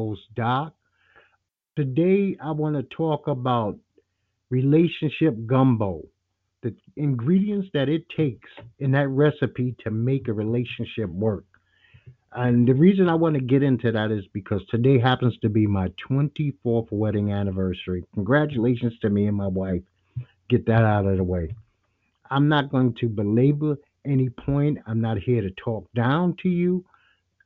host, Doc. Today, I want to talk about relationship gumbo, the ingredients that it takes in that recipe to make a relationship work. And the reason I want to get into that is because today happens to be my 24th wedding anniversary. Congratulations to me and my wife. Get that out of the way. I'm not going to belabor any point. I'm not here to talk down to you,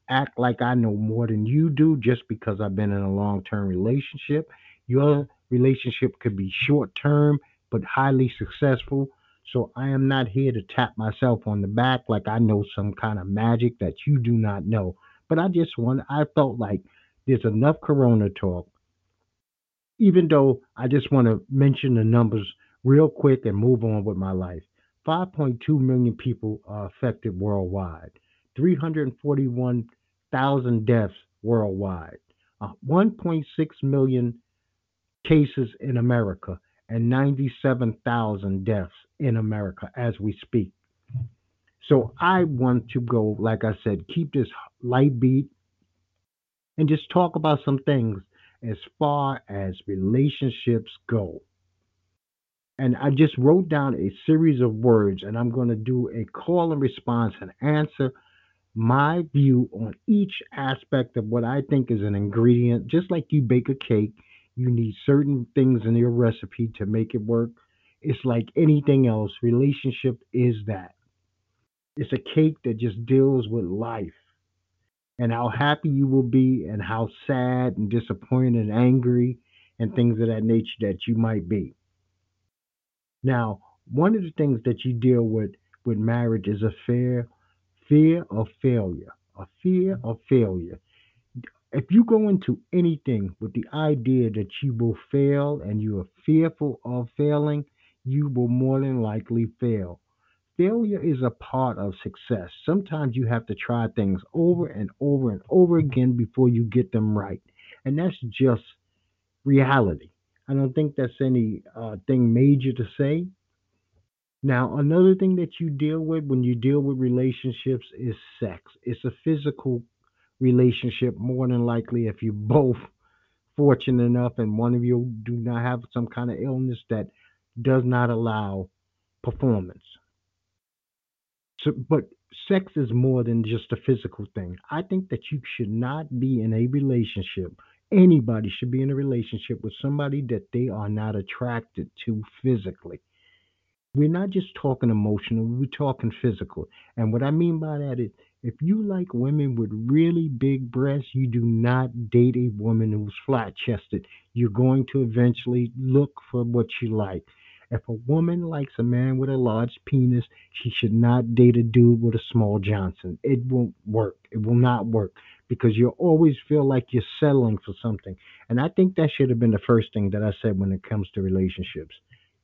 act like I know more than you do just because I've been in a long term relationship. Your relationship could be short term but highly successful. So I am not here to tap myself on the back like I know some kind of magic that you do not know. But I just want I felt like there's enough corona talk. Even though I just want to mention the numbers real quick and move on with my life. 5.2 million people are affected worldwide. 341,000 deaths worldwide. Uh, 1.6 million cases in America and 97,000 deaths in America as we speak. So I want to go, like I said, keep this light beat and just talk about some things as far as relationships go. And I just wrote down a series of words, and I'm going to do a call and response and answer my view on each aspect of what I think is an ingredient. Just like you bake a cake, you need certain things in your recipe to make it work. It's like anything else, relationship is that. It's a cake that just deals with life and how happy you will be and how sad and disappointed and angry and things of that nature that you might be. Now, one of the things that you deal with with marriage is a fear, fear of failure, a fear of failure. If you go into anything with the idea that you will fail and you are fearful of failing, you will more than likely fail. Failure is a part of success. Sometimes you have to try things over and over and over again before you get them right. And that's just reality. I don't think that's any uh, thing major to say. Now, another thing that you deal with when you deal with relationships is sex. It's a physical relationship, more than likely, if you're both fortunate enough and one of you do not have some kind of illness that does not allow performance. So, but sex is more than just a physical thing. I think that you should not be in a relationship anybody should be in a relationship with somebody that they are not attracted to physically. We're not just talking emotional, we're talking physical. And what I mean by that is if you like women with really big breasts, you do not date a woman who's flat chested. You're going to eventually look for what you like. If a woman likes a man with a large penis, she should not date a dude with a small Johnson. It won't work. It will not work because you always feel like you're settling for something. And I think that should have been the first thing that I said when it comes to relationships.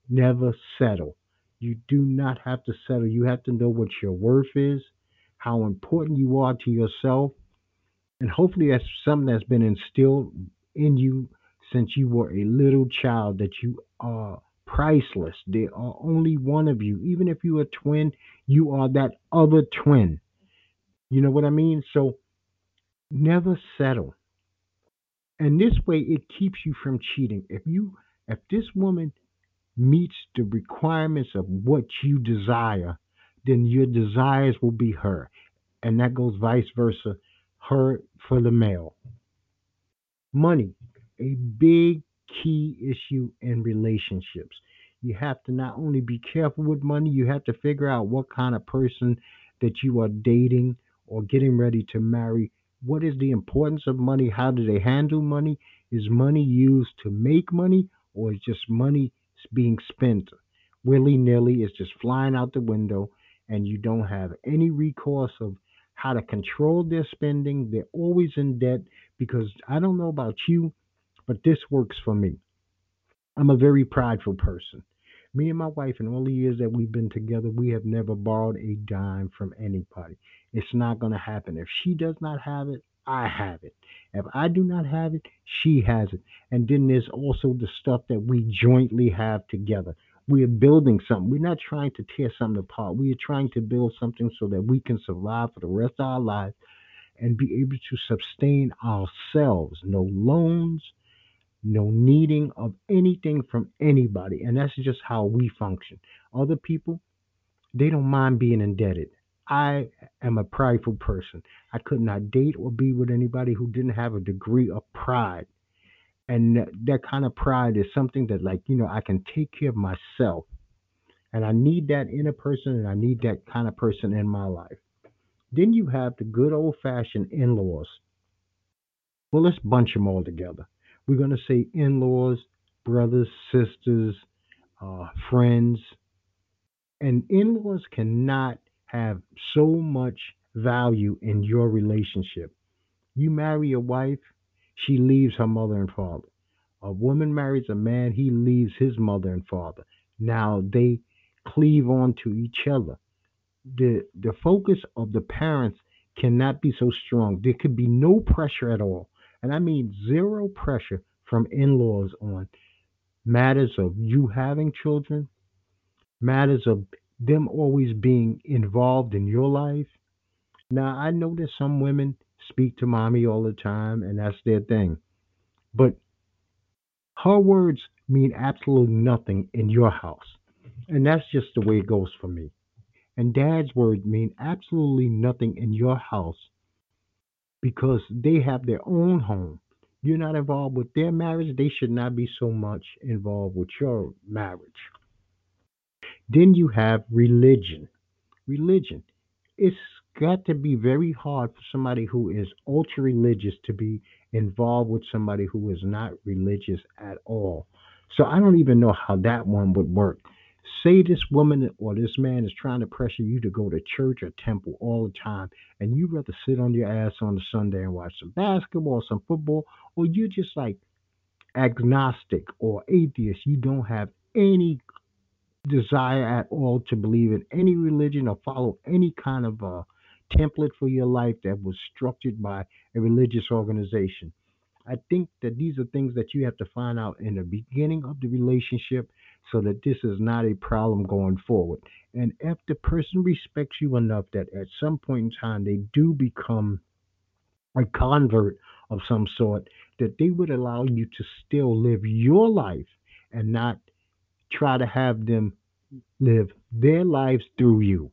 Never settle. You do not have to settle. You have to know what your worth is, how important you are to yourself, and hopefully that's something that's been instilled in you since you were a little child that you are priceless. There are only one of you. Even if you're a twin, you are that other twin. You know what I mean? So never settle. And this way it keeps you from cheating. If you if this woman meets the requirements of what you desire, then your desires will be her. And that goes vice versa, her for the male. Money, a big key issue in relationships. You have to not only be careful with money, you have to figure out what kind of person that you are dating or getting ready to marry what is the importance of money? How do they handle money? Is money used to make money or is just money being spent willy nilly? It's just flying out the window and you don't have any recourse of how to control their spending. They're always in debt because I don't know about you, but this works for me. I'm a very prideful person. Me and my wife, in all the years that we've been together, we have never borrowed a dime from anybody. It's not going to happen. If she does not have it, I have it. If I do not have it, she has it. And then there's also the stuff that we jointly have together. We are building something. We're not trying to tear something apart. We are trying to build something so that we can survive for the rest of our lives and be able to sustain ourselves. No loans, no needing of anything from anybody. And that's just how we function. Other people, they don't mind being indebted. I am a prideful person. I could not date or be with anybody who didn't have a degree of pride. And that, kind of pride is something that, like, you know, I can take care of myself. And I need that in a person, and I need that kind of person in my life. Then you have the good old fashioned in laws. Well, let's bunch them all together. We're going to say in laws, brothers, sisters, uh, friends. And in laws cannot have so much value in your relationship. You marry a wife, she leaves her mother and father. A woman marries a man, he leaves his mother and father. Now they cleave on to each other. The the focus of the parents cannot be so strong. There could be no pressure at all. And I mean zero pressure from in-laws on matters of you having children, matters of them always being involved in your life. Now, I know that some women speak to mommy all the time, and that's their thing. But her words mean absolutely nothing in your house. And that's just the way it goes for me. And dad's words mean absolutely nothing in your house because they have their own home. You're not involved with their marriage. They should not be so much involved with your marriage. Then you have religion. Religion. It's got to be very hard for somebody who is ultra religious to be involved with somebody who is not religious at all. So I don't even know how that one would work. Say this woman or this man is trying to pressure you to go to church or temple all the time, and you'd rather sit on your ass on the Sunday and watch some basketball, some football, or you're just like agnostic or atheist. You don't have any desire at all to believe in any religion or follow any kind of uh, template for your life that was structured by a religious organization. I think that these are things that you have to find out in the beginning of the relationship so that this is not a problem going forward. And if the person respects you enough that at some point in time they do become a convert of some sort, that they would allow you to still live your life and not try to have them live their lives through you.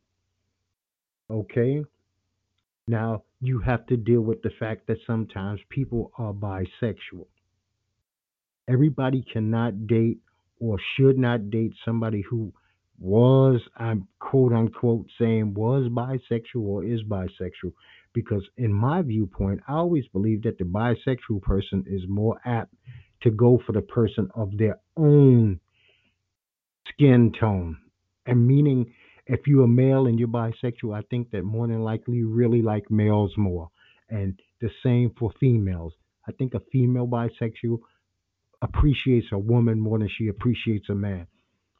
Okay? Now, you have to deal with the fact that sometimes people are bisexual. Everybody cannot date or should not date somebody who was, I'm quote unquote saying was bisexual or is bisexual. Because in my viewpoint, I always believe that the bisexual person is more apt to go for the person of their own skin tone. And meaning, if you're a male and you're bisexual, I think that more than likely you really like males more. And the same for females. I think a female bisexual appreciates a woman more than she appreciates a man.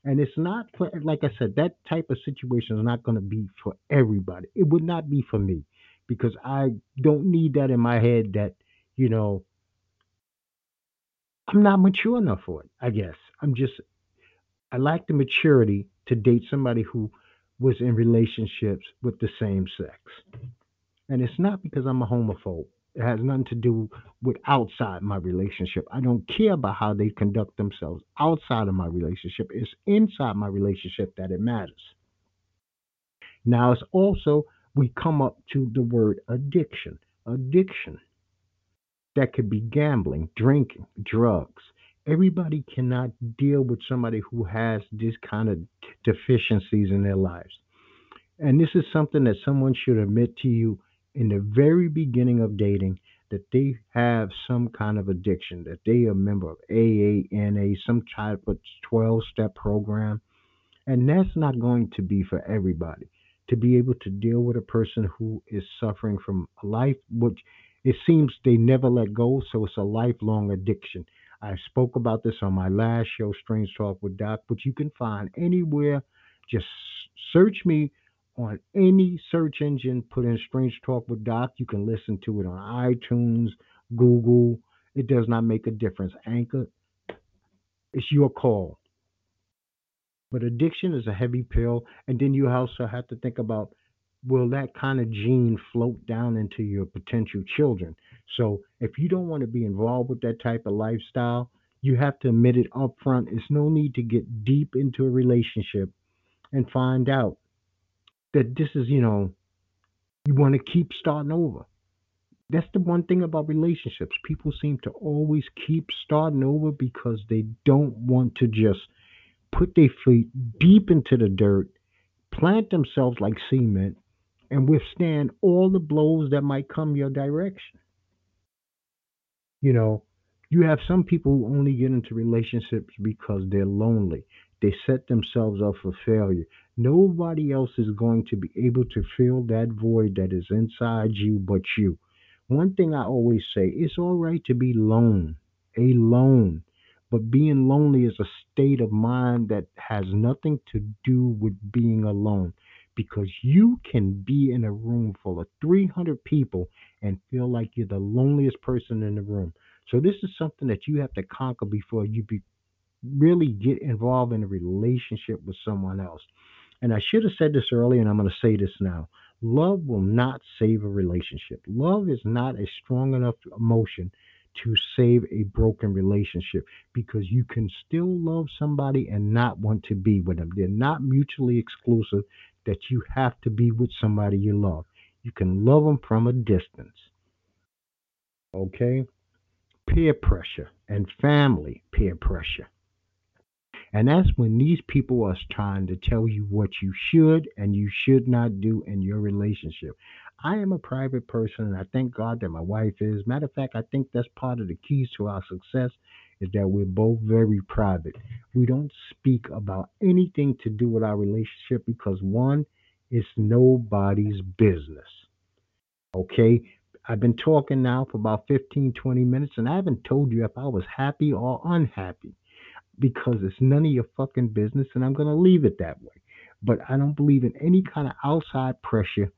And it's not like I said, that type of situation is not going to be for everybody. It would not be for me because I don't need that in my head that, you know, I'm not mature enough for it, I guess. I'm just, I lack the maturity to date somebody who was in relationships with the same sex. And it's not because I'm a homophobe. It has nothing to do with outside my relationship. I don't care about how they conduct themselves outside of my relationship. It's inside my relationship that it matters. Now, it's also, we come up to the word addiction. Addiction. That could be gambling, drinking, drugs. Everybody cannot deal with somebody who has this kind of deficiencies in their lives. And this is something that someone should admit to you in the very beginning of dating that they have some kind of addiction, that they are a member of AANA, some type of 12 step program. And that's not going to be for everybody. To be able to deal with a person who is suffering from a life, which it seems they never let go, so it's a lifelong addiction. I spoke about this on my last show, Strange Talk with Doc, which you can find anywhere. Just search me on any search engine, put in Strange Talk with Doc. You can listen to it on iTunes, Google. It does not make a difference. Anchor, it's your call. But addiction is a heavy pill. And then you also have to think about will that kind of gene float down into your potential children? So if you don't want to be involved with that type of lifestyle, you have to admit it up front. It's no need to get deep into a relationship and find out that this is, you know, you want to keep starting over. That's the one thing about relationships. People seem to always keep starting over because they don't want to just put their feet deep into the dirt, plant themselves like cement, and withstand all the blows that might come your direction. You know, you have some people who only get into relationships because they're lonely. They set themselves up for failure. Nobody else is going to be able to fill that void that is inside you but you. One thing I always say it's all right to be lone, alone, but being lonely is a state of mind that has nothing to do with being alone because you can be in a room full of 300 people and feel like you're the loneliest person in the room. So this is something that you have to conquer before you be, really get involved in a relationship with someone else. And I should have said this earlier, and I'm going to say this now. Love will not save a relationship. Love is not a strong enough emotion to save a broken relationship because you can still love somebody and not want to be with them. They're not mutually exclusive that you have to be with somebody you love. You can love them from a distance. Okay? Peer pressure and family peer pressure. And that's when these people are trying to tell you what you should and you should not do in your relationship. I am a private person, and I thank God that my wife is. Matter of fact, I think that's part of the keys to our success is that we're both very private. We don't speak about anything to do with our relationship because one, it's nobody's business. Okay? I've been talking now for about 15, 20 minutes, and I haven't told you if I was happy or unhappy because it's none of your fucking business, and I'm going to leave it that way. But I don't believe in any kind of outside pressure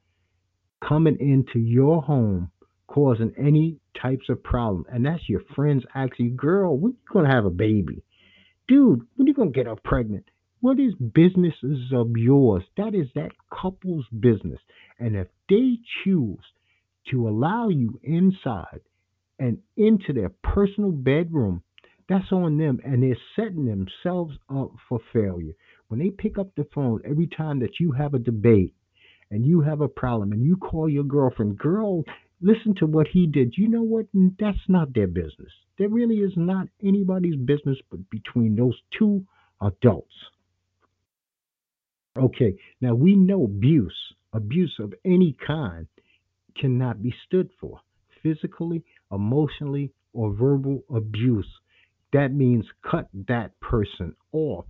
coming into your home causing any types of problem. And that's your friends asking girl, when you gonna have a baby? Dude, when you gonna get her pregnant? What is businesses of yours? That is that couple's business. And if they choose to allow you inside and into their personal bedroom, that's on them. And they're setting themselves up for failure. When they pick up the phone every time that you have a debate and you have a problem and you call your girlfriend, girl, listen to what he did. You know what? That's not their business. There really is not anybody's business but between those two adults. Okay, now we know abuse, abuse of any kind, cannot be stood for. Physically, emotionally, or verbal abuse. That means cut that person off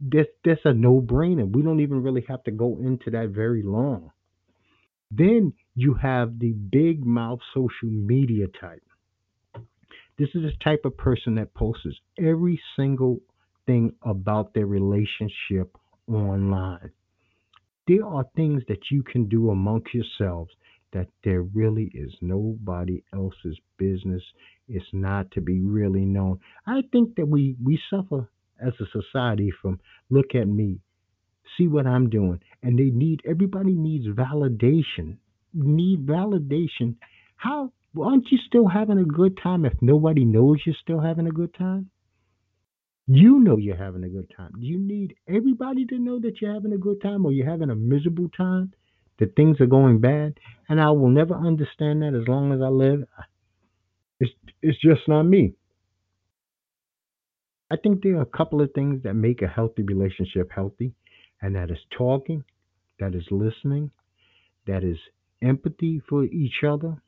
this that's a no brainer. We don't even really have to go into that very long. Then you have the big mouth social media type. This is the type of person that posts every single thing about their relationship online. There are things that you can do amongst yourselves that there really is nobody else's business. It's not to be really known. I think that we we suffer as a society from look at me, see what I'm doing. And they need everybody needs validation. Need validation. How aren't you still having a good time if nobody knows you're still having a good time? You know you're having a good time. Do you need everybody to know that you're having a good time or you're having a miserable time? That things are going bad? And I will never understand that as long as I live. It's it's just not me. I think there are a couple of things that make a healthy relationship healthy, and that is talking, that is listening, that is empathy for each other.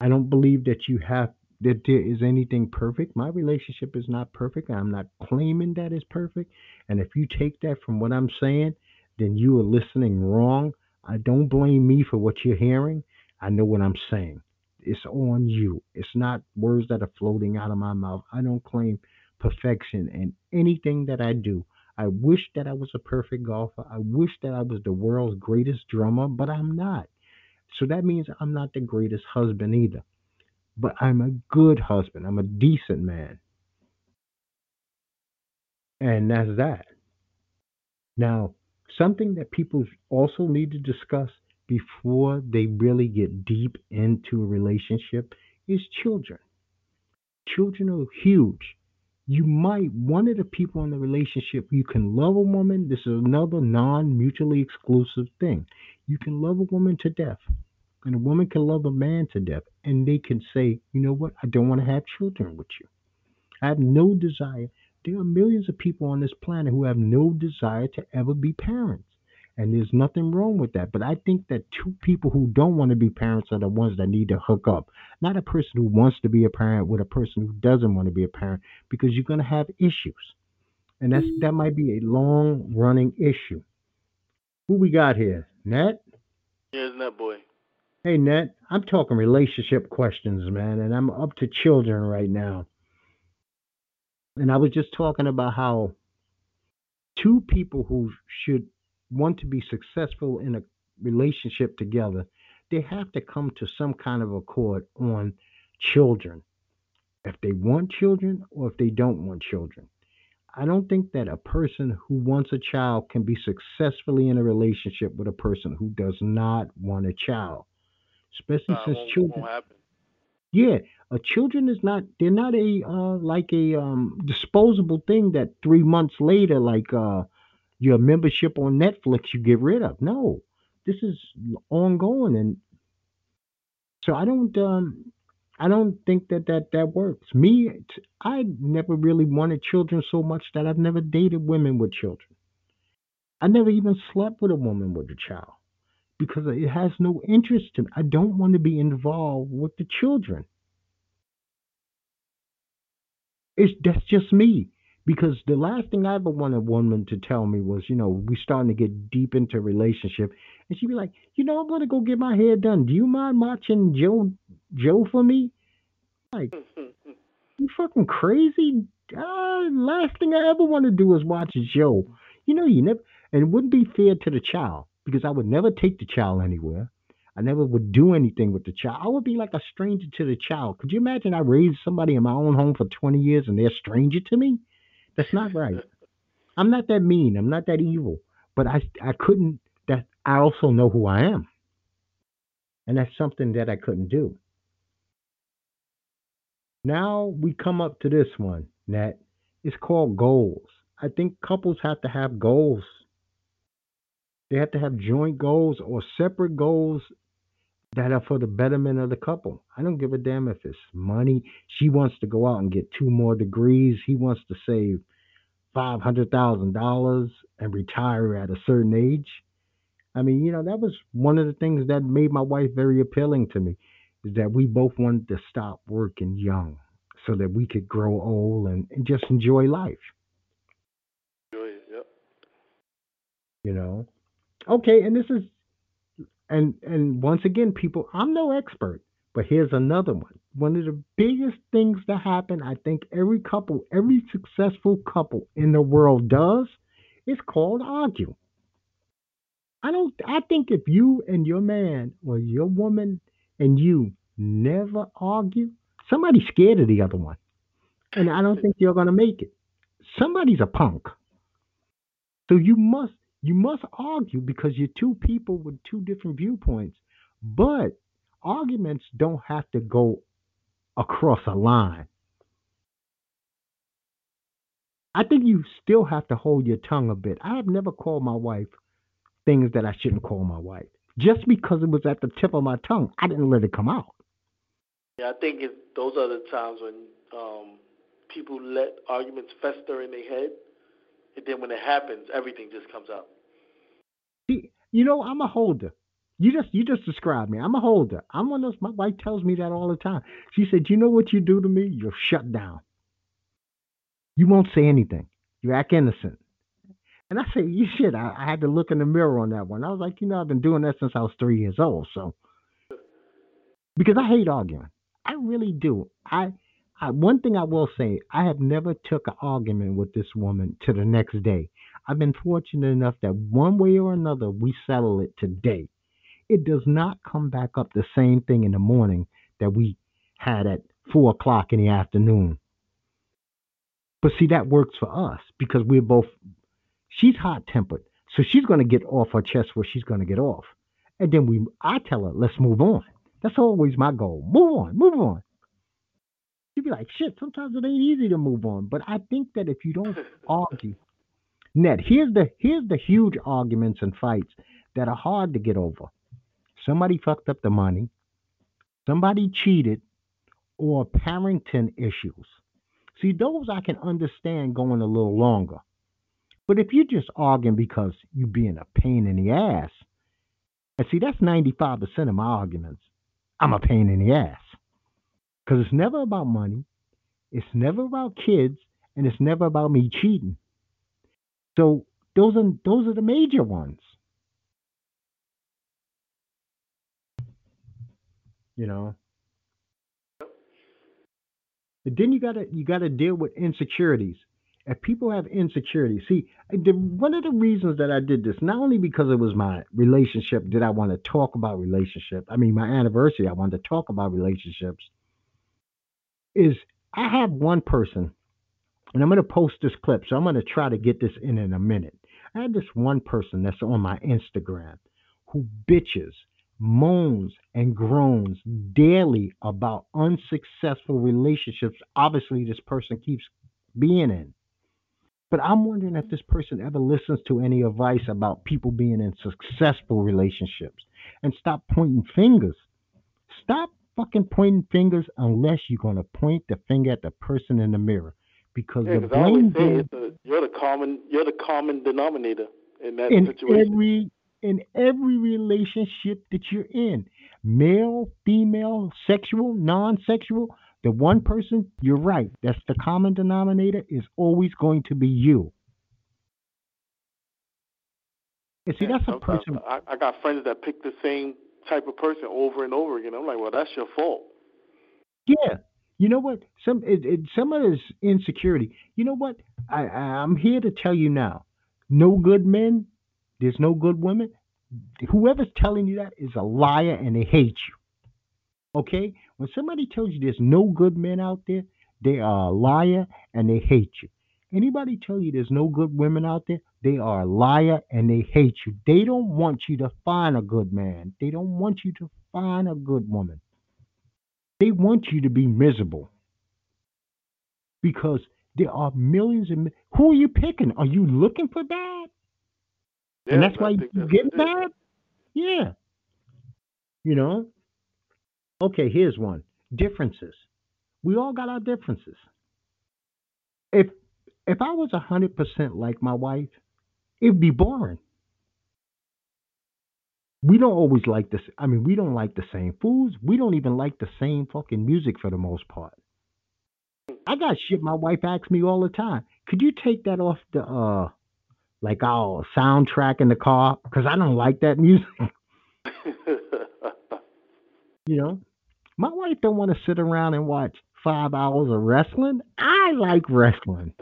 I don't believe that you have that there is anything perfect. My relationship is not perfect. I'm not claiming that it's perfect. And if you take that from what I'm saying, then you are listening wrong. I don't blame me for what you're hearing. I know what I'm saying. It's on you. It's not words that are floating out of my mouth. I don't claim perfection in anything that I do. I wish that I was a perfect golfer. I wish that I was the world's greatest drummer, but I'm not. So that means I'm not the greatest husband either. But I'm a good husband. I'm a decent man. And that's that. Now, something that people also need to discuss before they really get deep into a relationship is children. Children are huge. You might, one of the people in the relationship, you can love a woman. This is another non mutually exclusive thing. You can love a woman to death, and a woman can love a man to death, and they can say, you know what, I don't want to have children with you. I have no desire. There are millions of people on this planet who have no desire to ever be parents. And there's nothing wrong with that. But I think that two people who don't want to be parents are the ones that need to hook up. Not a person who wants to be a parent with a person who doesn't want to be a parent because you're going to have issues. And that's that might be a long running issue. Who we got here? Net? Yeah, it's that boy. Hey Net, I'm talking relationship questions, man, and I'm up to children right now. And I was just talking about how two people who should want to be successful in a relationship together, they have to come to some kind of accord on children. If they want children or if they don't want children. I don't think that a person who wants a child can be successfully in a relationship with a person who does not want a child. Especially Uh, since won't, children won't yeah, a children is not they're not a uh like a um disposable thing that 3 months later like uh your membership on Netflix you get rid of. No. This is ongoing and so I don't um I don't think that that that works. Me I never really wanted children so much that I've never dated women with children. I never even slept with a woman with a child because it has no interest to me. I don't want to be involved with the children. It's that's just me. Because the last thing I ever wanted a woman to tell me was, you know, we starting to get deep into a relationship, and she'd be like, you know, I'm gonna go get my hair done. Do you mind watching Joe Joe for me? Like, you fucking crazy? Uh, last thing I ever want to do is watch Joe. You know, you never, and it wouldn't be fair to the child because I would never take the child anywhere. I never would do anything with the child. I would be like a stranger to the child. Could you imagine I raised somebody in my own home for 20 years and they're a stranger to me? That's not right. I'm not that mean. I'm not that evil. But I I couldn't that I also know who I am. And that's something that I couldn't do. Now we come up to this one, Nat. It's called goals. I think couples have to have goals. They have to have joint goals or separate goals that are for the betterment of the couple. I don't give a damn if it's money. She wants to go out and get two more degrees. He wants to save five hundred thousand dollars and retire at a certain age. I mean, you know, that was one of the things that made my wife very appealing to me, is that we both wanted to stop working young so that we could grow old and, and just enjoy life, Enjoy it, Yep. you know. Okay, and this is and and once again, people, I'm no expert, but here's another one. One of the biggest things that happen, I think every couple, every successful couple in the world does, is called argue. I don't I think if you and your man or your woman and you never argue, somebody's scared of the other one. And I don't think you're gonna make it. Somebody's a punk. So you must you must argue because you're two people with two different viewpoints. But arguments don't have to go across a line. I think you still have to hold your tongue a bit. I have never called my wife things that I shouldn't call my wife. Just because it was at the tip of my tongue, I didn't let it come out. Yeah, I think it, those are the times when um, people let arguments fester in their head, and then when it happens, everything just comes out. See, you know, I'm a holder. You just you just described me. I'm a holder. I'm one of those. My wife tells me that all the time. She said, "You know what you do to me? You're shut down. You won't say anything. You act innocent." And I say, "You shit." I, I had to look in the mirror on that one. I was like, you know, I've been doing that since I was three years old. So, because I hate arguing, I really do. I, I one thing I will say, I have never took an argument with this woman to the next day. I've been fortunate enough that one way or another we settle it today. It does not come back up the same thing in the morning that we had at four o'clock in the afternoon. But see, that works for us because we're both. She's hot tempered, So she's going to get off her chest what she's going to get off. And then we, I tell her, let's move on. That's always my goal. Move on, move on. She'd be like, shit, sometimes it ain't easy to move on. But I think that if you don't argue, Net, here's the here's the huge arguments and fights that are hard to get over. Somebody fucked up the money, somebody cheated, or parenting issues. See, those I can understand going a little longer. But if you're just arguing because you're being a pain in the ass, and see, that's 95% of my arguments. I'm a pain in the ass. Because it's never about money, it's never about kids, and it's never about me cheating. So those are those are the major ones. You know. But then you gotta you gotta deal with insecurities. If people have insecurities, see, the, one of the reasons that I did this, not only because it was my relationship, did I want to talk about relationship. I mean, my anniversary, I wanted to talk about relationships. Is I have one person, and I'm going to post this clip, so I'm going to try to get this in in a minute. I had this one person that's on my Instagram who bitches moans and groans daily about unsuccessful relationships obviously this person keeps being in. But i'm wondering if this person ever listens to any advice about people being in successful relationships and stop pointing fingers. Stop fucking pointing fingers unless you're going to point the finger at the person in the mirror because Yeah, the 'cause I always blame say game it's the, you're the common you're the common denominator in that in situation. every in every relationship that you're in male female sexual non-sexual the one person you're right that's the common denominator is always going to be you and see Yeah, that's a person I, I got friends that pick the same type of person over and over again. I'm like, well, that's your fault. yeah you know what some it, it, some of this insecurity you know what I, I i'm here to tell you now no good men there's no good women whoever's telling you that is a liar and they hate you Okay? When somebody tells you there's no good men out there, they are a liar and they hate you. Anybody tell you there's no good women out there, they are a liar and they hate you. They don't want you to find a good man. They don't want you to find a good woman. They want you to be miserable. Because there are millions and mi- who are you picking? Are you looking for that? Yeah, and that's I why you think that's get it. bad? Yeah. You know? Okay, here's one. Differences. We all got our differences. If if I was hundred percent like my wife, it'd be boring. We don't always like this. I mean, we don't like the same foods. We don't even like the same fucking music for the most part. I got shit my wife asks me all the time. Could you take that off the uh like our soundtrack in the car? Because I don't like that music. You know, my wife don't want to sit around and watch five hours of wrestling. I like wrestling,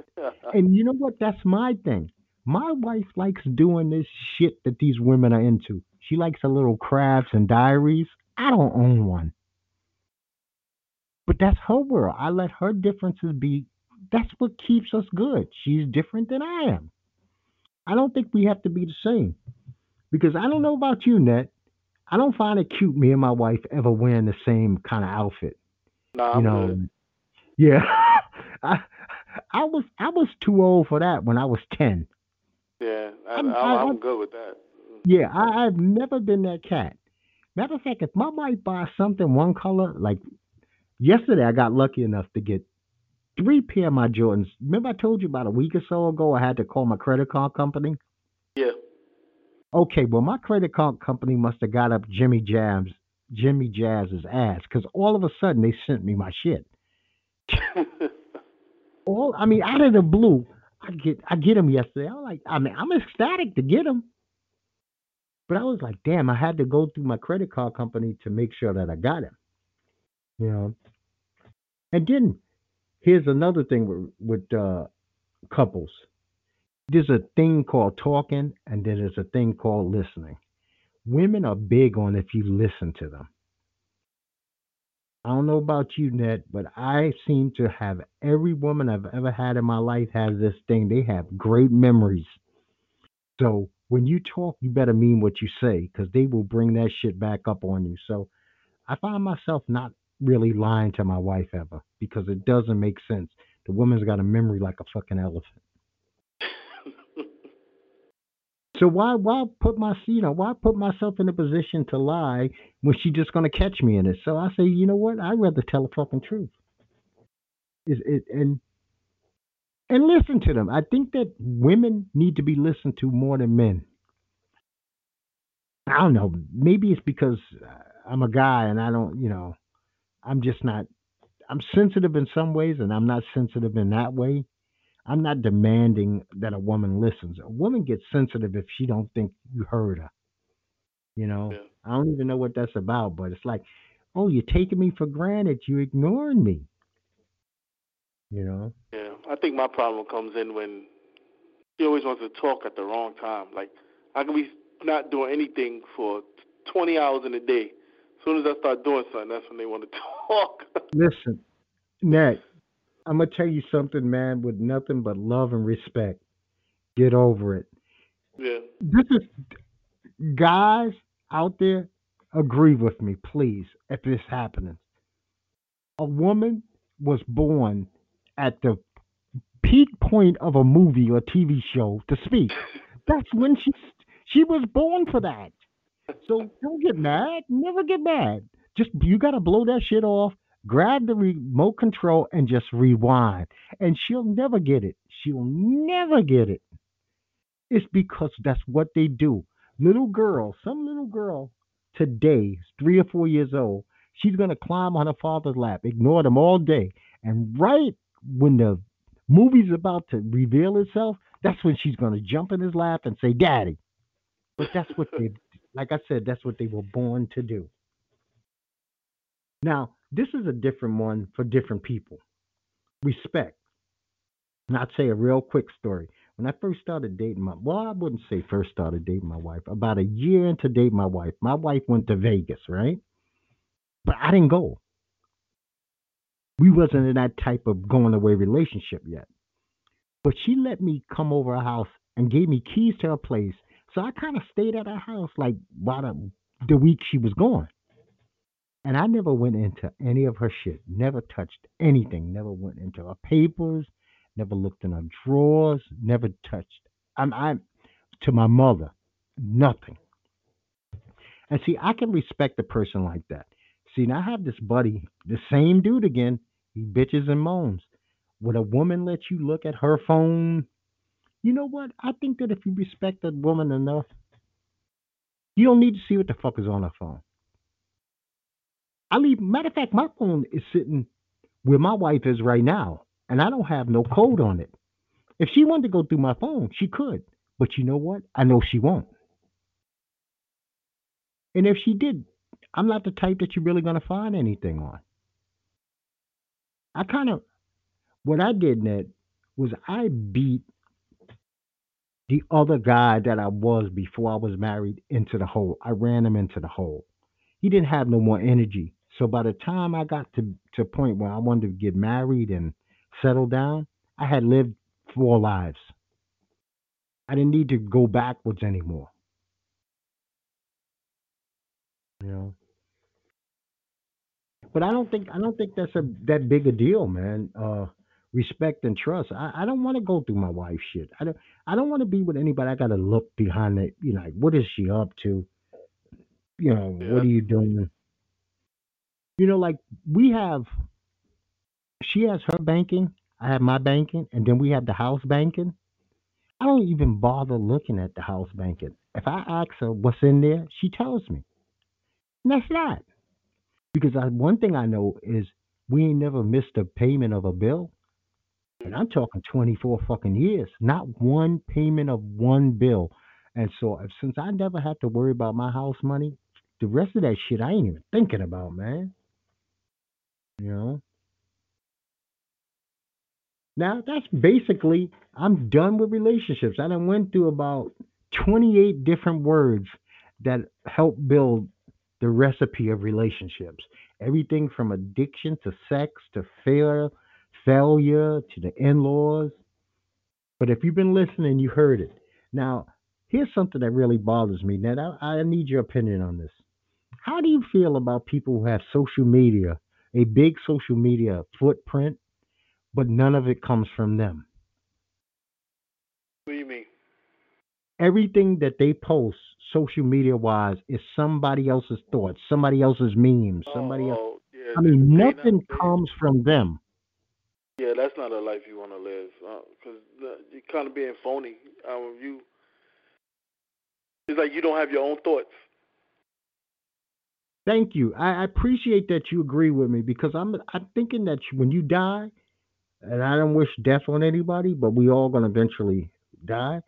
and you know what? That's my thing. My wife likes doing this shit that these women are into. She likes her little crafts and diaries. I don't own one, but that's her world. I let her differences be. That's what keeps us good. She's different than I am. I don't think we have to be the same because I don't know about you, Net. I don't find it cute me and my wife ever wearing the same kind of outfit. nah, you know, good. yeah. I I was I was too old for that when I was ten. Yeah, I, I'm- I'm, I- I'm I'm- good with that. Yeah, I, I've never been that cat. Matter of fact, if my wife buys something one color, like yesterday, I got lucky enough to get three pair of my Jordans. Remember, I told you about a week or so ago, I had to call my credit card company. Yeah. Okay, well, my credit card company must have got up Jimmy Jazz, Jimmy Jazz's ass, because all of a sudden they sent me my shit. all I mean, out of the blue, I get I get them yesterday. I'm like, I mean, I'm ecstatic to get them, but I was like, damn, I had to go through my credit card company to make sure that I got him. You know, and then here's another thing with with uh, couples. There's a thing called talking, and then there's a thing called listening. Women are big on if you listen to them. I don't know about you, Net, but I seem to have every woman I've ever had in my life has this thing. They have great memories. So when you talk, you better mean what you say because they will bring that shit back up on you. So I find myself not really lying to my wife ever because it doesn't make sense. The woman's got a memory like a fucking elephant. So why why put my you know why put myself in a position to lie when she's just gonna catch me in it? So I say, you know what? I'd rather tell the fucking truth. Is it and and listen to them. I think that women need to be listened to more than men. I don't know. Maybe it's because uh, I'm a guy and I don't, you know, I'm just not. I'm sensitive in some ways and I'm not sensitive in that way. I'm not demanding that a woman listens. A woman gets sensitive if she don't think you heard her. You know, Yeah. I don't even know what that's about, but it's like, oh, you're taking me for granted. You're ignoring me. You know, Yeah, I think my problem comes in when she always wants to talk at the wrong time. Like I can be not doing anything for 20 hours in a day. As soon as I start doing something, that's when they want to talk. listen, Nat, I'm gonna tell you something, man, with nothing but love and respect. Get over it. yeah, This is guys out there. Agree with me, please, if this happening. A woman was born at the peak point of a movie or TV show to speak. That's when she she was born for that. So don't get mad. Never get mad. Just you gotta blow that shit off. Grab the remote control and just rewind. And she'll never get it. She'll never get it. It's because that's what they do. Little girl, some little girl today, three or four years old, she's gonna climb on her father's lap, ignore them all day, and right when the movie's about to reveal itself, that's when she's gonna jump in his lap and say, "Daddy." But that's what they, like I said, that's what they were born to do. Now, this is a different one for different people. Respect. And I'd say a real quick story. When I first started dating my, well, I wouldn't say first started dating my wife. About a year into dating my wife, my wife went to Vegas, right? But I didn't go. We wasn't in that type of going away relationship yet. But she let me come over her house and gave me keys to her place. So I kind of stayed at her house like while the, the week she was gone. And I never went into any of her shit. Never touched anything. Never went into her papers. Never looked in her drawers. Never touched. I'm, I'm to my mother. Nothing. And see, I can respect a person like that. See, now I have this buddy, the same dude again. He bitches and moans. Would a woman let you look at her phone? You know what? I think that if you respect a woman enough, you don't need to see what the fuck is on her phone. I leave. Matter of fact, my phone is sitting where my wife is right now, and I don't have no code on it. If she wanted to go through my phone, she could. But you know what? I know she won't. And if she did, I'm not the type that you're really going to find anything on. I kind of, what I did, Net, was I beat the other guy that I was before I was married into the hole. I ran him into the hole. He didn't have no more energy. So by the time I got to to a point where I wanted to get married and settle down, I had lived four lives. I didn't need to go backwards anymore. You know. But I don't think I don't think that's a that big a deal, man. Uh respect and trust. I, I don't want to go through my wife's shit. I don't I don't want to be with anybody I gotta look behind it, you know, like what is she up to? You know, Yeah. what are you doing? You know, like we have she has her banking, I have my banking, and then we have the house banking. I don't even bother looking at the house banking. If I ask her what's in there, she tells me. And that's that. Because I, one thing I know is we ain't never missed a payment of a bill. And I'm talking 24 fucking years, not one payment of one bill. And so, if, since I never have to worry about my house money, the rest of that shit I ain't even thinking about, man. You know? Now, that's basically, I'm done with relationships. I done went through about 28 different words that help build the recipe of relationships. Everything from addiction to sex to failure, failure to the in laws. But if you've been listening, you heard it. Now, here's something that really bothers me, Now, I need your opinion on this. How do you feel about people who have social media, a big social media footprint, but none of it comes from them? What do you mean? Everything that they post social media wise is somebody else's thoughts, somebody else's memes, somebody oh, else. oh, yeah, I mean, nothing comes from them. Yeah, that's not a life you want to live because uh, you're kind of being phony. Um, you, it's like you don't have your own thoughts. Thank you. I, I appreciate that you agree with me because I'm I'm thinking that when you die, and I don't wish death on anybody, but we all gonna eventually die.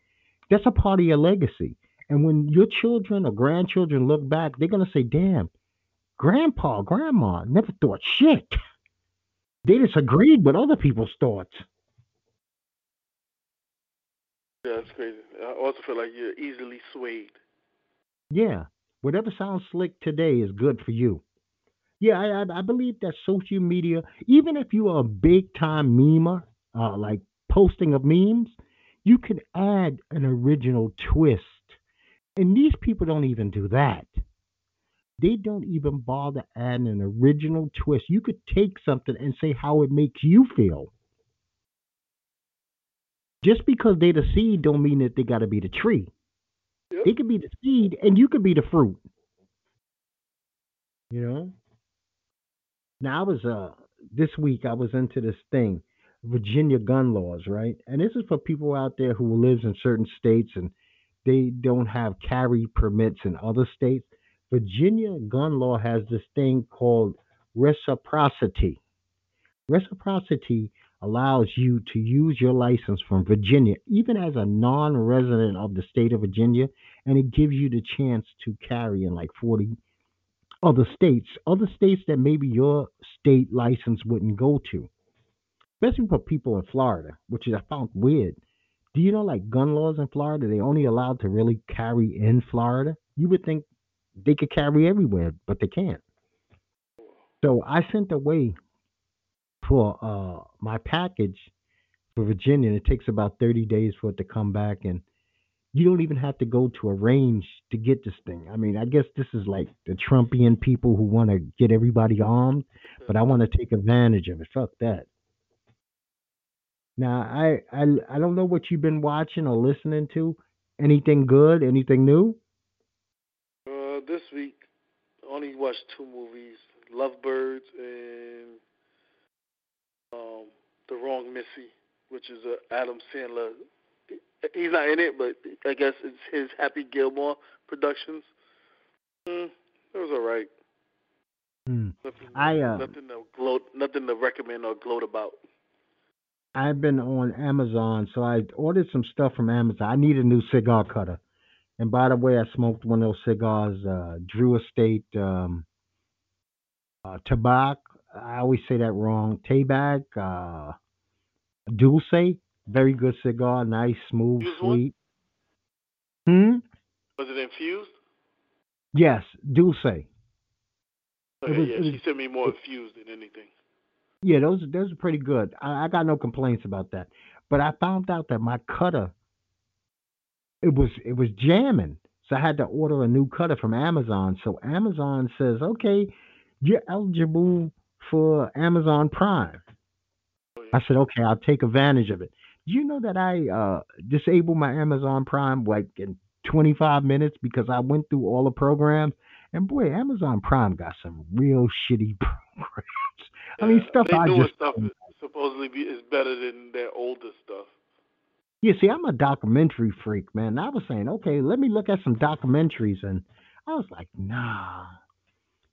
That's a part of your legacy. And when your children or grandchildren look back, they're gonna say, "Damn, grandpa, grandma never thought shit. They disagreed with other people's thoughts." Yeah, that's crazy. I also feel like you're easily swayed. Yeah, whatever sounds slick today is good for you. Yeah, I, I, I believe that social media, even if you are a big time memer, uh, like posting of memes, you can add an original twist. And these people don't even do that. They don't even bother adding an original twist. You could take something and say how it makes you feel. Just because they're the seed don't mean that they got to be the tree. Yep. They could be the seed and you could be the fruit. You know? Now I was uh this week I was into this thing, Virginia gun laws, right? And this is for people out there who lives in certain states and they don't have carry permits in other states. Virginia gun law has this thing called reciprocity. Reciprocity allows you to use your license from Virginia, even as a non resident of the state of Virginia, and it gives you the chance to carry in like 40 other states, other states that maybe your state license wouldn't go to, especially for people in Florida, which is I found weird. Do you know like gun laws in Florida? They only allowed to really carry in Florida. You would think they could carry everywhere, but they can't. So I sent away for uh, my package for Virginia. And it takes about 30 days for it to come back, and you don't even have to go to a range to get this thing. I mean, I guess this is like the Trumpian people who want to get everybody armed, but I want to take advantage of it. Fuck that. Now, I, I I don't know what you've been watching or listening to. Anything good? Anything new? Uh, this week, I only watched two movies: Lovebirds and um, The Wrong Missy, which is a Adam Sandler. He's not in it, but I guess it's his Happy Gilmore Productions. Mm, it was alright. Nothing, I uh, nothing to gloat, nothing to recommend or gloat about. I've been on Amazon, so I ordered some stuff from Amazon. I need a new cigar cutter. And by the way, I smoked one of those cigars, uh, Drew Estate um, uh, Tabak. I always say that wrong. Tabak, uh, Dulce. Very good cigar. Nice, smooth, one? sweet. Hmm? Was it infused? Yes, Dulce. Okay, was- yeah, she sent me more infused than anything. Yeah, those those are pretty good. I, I got no complaints about that. But I found out that my cutter it was it was jamming. So I had to order a new cutter from Amazon. So Amazon says, okay, you're eligible for Amazon Prime. I said, okay, I'll take advantage of it. Do you know that I uh, disabled my Amazon Prime like in 25 minutes because I went through all the programs? And boy, Amazon Prime got some real shitty programs. I mean, stuff they I newer just stuff is supposedly be, is better than their older stuff. Yeah, see, I'm a documentary freak, man. I was saying, okay, let me look at some documentaries, and I was like, nah,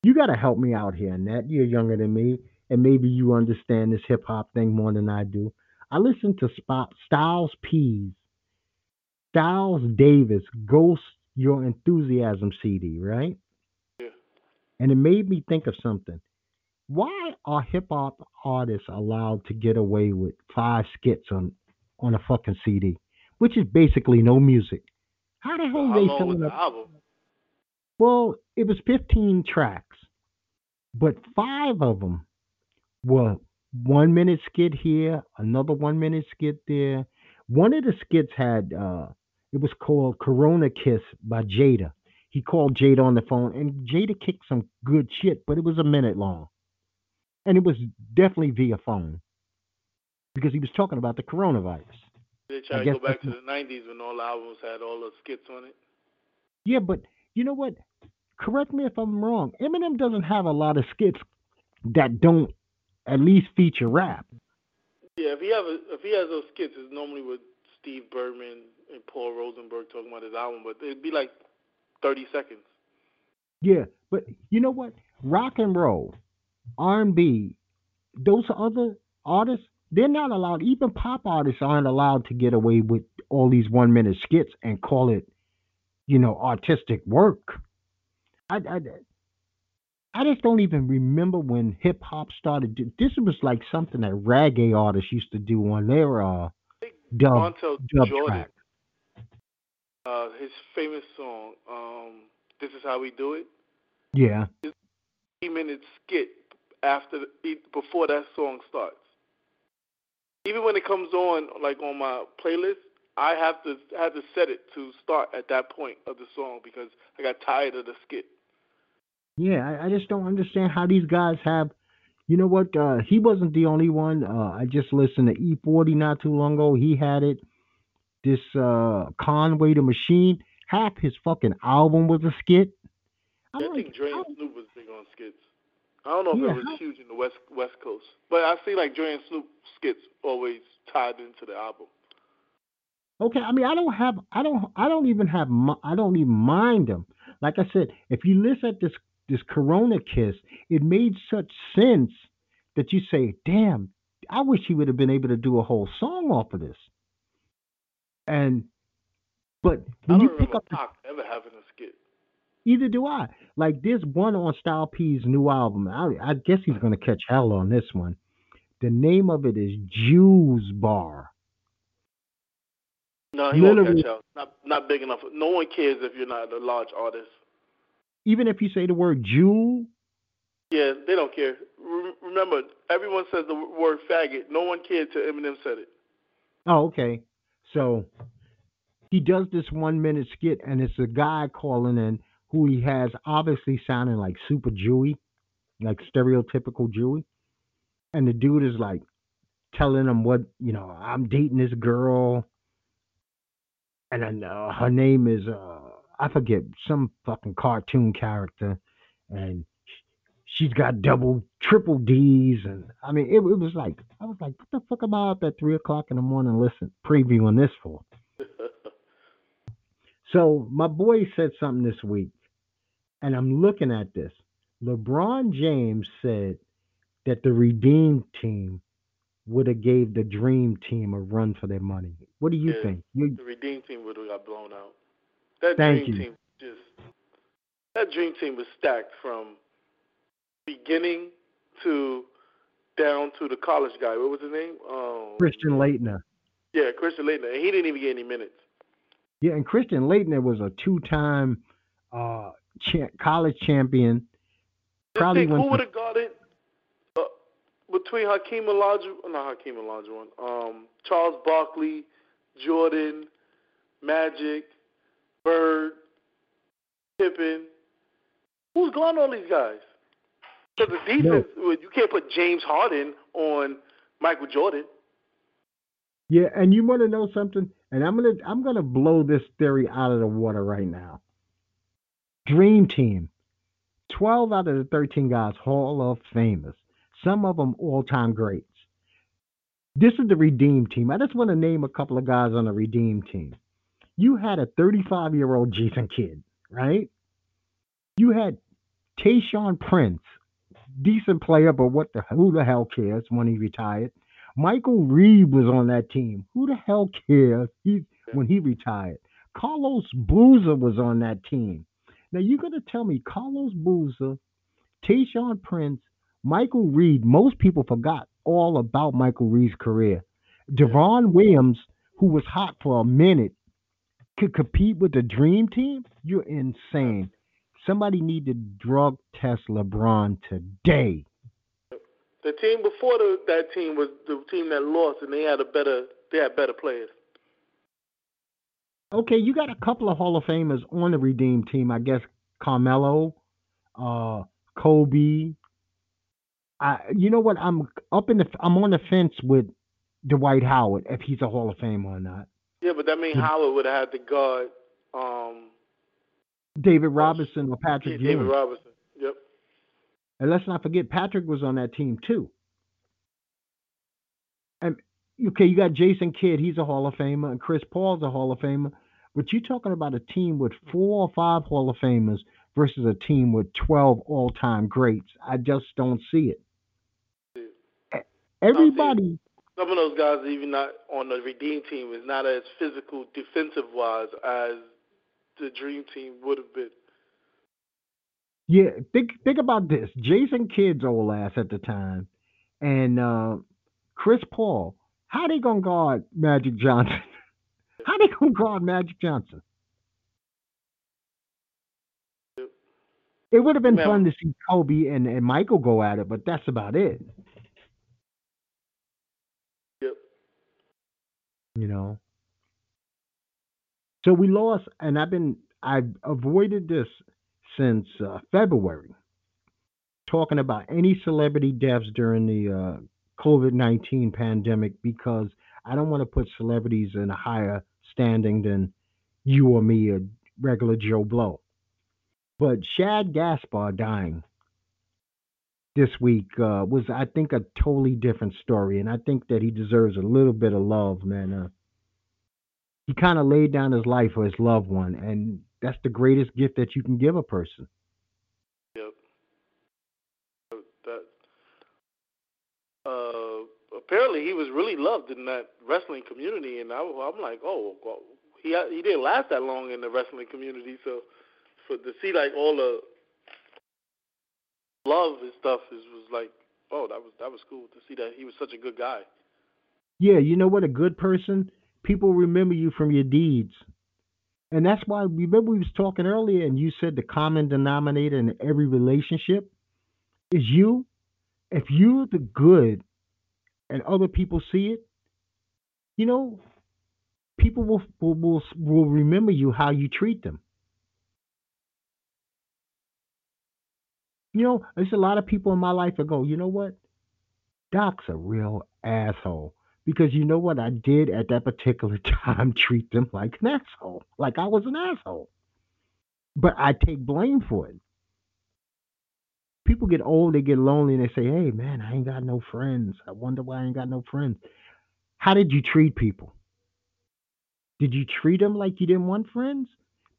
you got to help me out here, Nat. You're younger than me, and maybe you understand this hip hop thing more than I do. I listened to Sp- Styles P's, Styles Davis, Ghost Your Enthusiasm CD, right? Yeah. And it made me think of something. Why are hip hop artists allowed to get away with five skits on on a fucking CD, which is basically no music? How the hell How they the up? album? Well, it was 15 tracks, but five of them were one minute skit here, another one minute skit there. One of the skits had uh, It was called Corona Kiss by Jada. He called Jada on the phone, and Jada kicked some good shit, but it was a minute long, and it was definitely via phone because he was talking about the coronavirus. They try I to go back to the '90s when all the albums had all the skits on it. Yeah, but you know what? Correct me if I'm wrong. Eminem doesn't have a lot of skits that don't at least feature rap. Yeah, if he have a, if he has those skits, it's normally with Steve Berman and Paul Rosenberg talking about his album, but it'd be like 30 seconds. Yeah, but you know what? Rock and roll, R&B, those other artists, they're not allowed. Even pop artists aren't allowed to get away with all these one-minute skits and call it, you know, artistic work. I, I, I just don't even remember when hip hop started. do- This was like something that reggae artists used to do on their uh dub dub Jordan, track. uh, his famous song, um, "This Is How We Do It," Yeah, three minute skit after before that song starts. Even when it comes on, like on my playlist, I have to have to set it to start at that point of the song because I got tired of the skit. yeah. I, I just don't understand how these guys have. You know what? Uh, he wasn't the only one. Uh, I just listened to E40 not too long ago. He had it. This uh, Conway the Machine. Half his fucking album was a skit. I'm I like, think Dre and Snoop was big on skits. I don't know if Yeah, it was huge in the West West Coast, but I see like Dre and Snoop skits always tied into the album. Okay, I mean, I don't have, I don't, I don't even have, I don't even mind them. Like I said, if you listen at this this Corona Kiss, it made such sense that you say, "Damn, I wish he would have been able to do a whole song off of this." And, but when you pick up, the, ever having. Either do I. Like this one on Style P's new album. I, I guess he's gonna catch hell on this one. The name of it is Jews Bar. No, he won't Literally- catch out. Not not big enough. No one cares if you're not a large artist. Even if you say the word Jew, Yeah, they don't care. Re- remember, everyone says the word faggot. No one cared till Eminem said it. Oh, okay. So he does this one minute skit, and it's a guy calling in who he has obviously sounding like super Jewy, like stereotypical Jewy. And the dude is like telling him what, you know, I'm dating this girl, and then uh, her name is, uh, I forget, some fucking cartoon character, and she's got double, triple D's, and I mean, it, it was like, I was like, what the fuck am I up at three o'clock in the morning listen previewing this for? So my boy said something this week, and I'm looking at this. LeBron James said that the Redeem team would have gave the Dream Team a run for their money. What do you Yeah. think? You, the Redeem team would have got blown out. That Thank dream you. team just that dream team was stacked from beginning to down to the college guy. What was his name? Um, Christian Laettner. Yeah, Christian Laettner. He didn't even get any minutes. Yeah, and Christian Laettner was a two-time uh, cha- college champion. Probably think, went who would have got it uh, between Hakeem Olajuwon, not Hakeem Olajuwon, um, Charles Barkley, Jordan, Magic, Bird, Pippen. Who's gone all these guys? Because the defense, well, you can't put James Harden on Michael Jordan. Yeah, and you want to know something? And I'm gonna I'm gonna blow this theory out of the water right now. Dream Team, twelve out of the thirteen guys Hall of Famers. Some of them all time greats. This is the Redeem Team. I just want to name a couple of guys on the Redeem Team. You had a 35 year old Jason Kidd, right? You had Tayshaun Prince, decent player, but what the who the hell cares when he retired? Michael Redd was on that team. Who the hell cares he, when he retired? Carlos Boozer was on that team. Now you're gonna tell me Carlos Boozer, Tayshaun Prince, Michael Redd. Most people forgot all about Michael Redd's career. Deron Williams, who was hot for a minute, could compete with the Dream Team. You're insane. Somebody need to drug test LeBron today. The team before the, that team was the team that lost, and they had a better they had better players. Okay, you got a couple of Hall of Famers on the Redeem team. I guess Carmelo, uh, Kobe. I, you know what? I'm up in the. I'm on the fence with Dwight Howard if he's a Hall of Fame or not. Yeah, but that means Howard would have had to guard um, David Robinson or Patrick yeah, David Robinson. Yep. And let's not forget Patrick was on that team too. And okay, you got Jason Kidd, he's a Hall of Famer, and Chris Paul's a Hall of Famer. But you're talking about a team with four or five Hall of Famers versus a team with 12 all time greats. I just don't see it. Everybody. Some of those guys, even not on the Redeem team, is not as physical defensive wise as the Dream Team would have been. Yeah, think think about this. Jason Kidd's old ass at the time, and uh, Chris Paul. How they gonna guard Magic Johnson? How they gonna guard Magic Johnson? It would have been fun to see Kobe and, and Michael go at it, but that's about it. Yep. You know. So we lost, and I've been I've avoided this since uh, February, talking about any celebrity deaths during the uh, COVID nineteen pandemic because I don't want to put celebrities in a higher standing than you or me, a regular Joe Blow. But Shad Gaspard dying this week uh, was, I think, a totally different story, and I think that he deserves a little bit of love, man. Uh, he kind of laid down his life for his loved one, and that's the greatest gift that you can give a person. Yep. That uh, apparently he was really loved in that wrestling community, and I, I'm like, oh, well, he he didn't last that long in the wrestling community, so for to see like all the love and stuff is was like, oh, that was that was cool to see that he was such a good guy. Yeah, you know what? A good person, people remember you from your deeds. And that's why remember we was talking earlier and you said the common denominator in every relationship is you. If you're the good and other people see it, you know, people will will will, will remember you how you treat them. You know, there's a lot of people in my life that go, you know what? Doc's a real asshole because you know what I did at that particular time treat them like an asshole, like I was an asshole. But I take blame for it. People get old, they get lonely, and they say, "Hey, man, I ain't got no friends. I wonder why I ain't got no friends." How did you treat people? Did you treat them like you didn't want friends?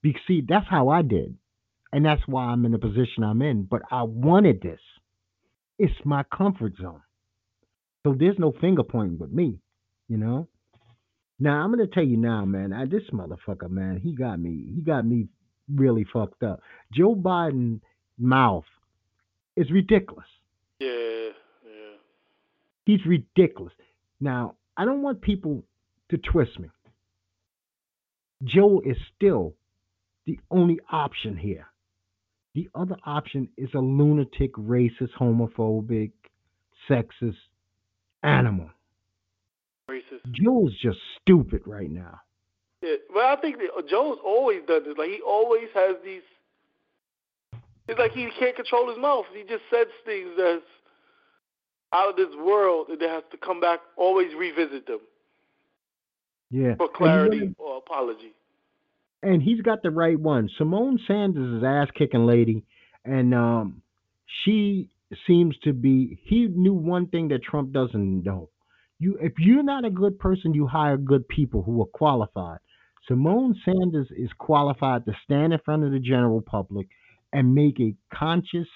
Because see, that's how I did, and that's why I'm in the position I'm in. But I wanted this. It's my comfort zone. So there's no finger pointing with me, you know. Now I'm gonna tell you now, man. I, this motherfucker, man, he got me. He got me really fucked up. Joe Biden mouth is ridiculous. Yeah, yeah. He's ridiculous. Now I don't want people to twist me. Joe is still the only option here. The other option is a lunatic, racist, homophobic, sexist, animal. Racist. Joe's just stupid right now. Yeah, well, I think that Joe's always done this. Like he always has these. It's like he can't control his mouth. He just says things that's out of this world, and they has to come back. Always revisit them. Yeah. For clarity or apology. And he's got the right one. Symone Sanders is ass kicking lady, and um, she seems to be he knew one thing that Trump doesn't know. You if you're not a good person, you hire good people who are qualified. Symone Sanders is qualified to stand in front of the general public and make a conscious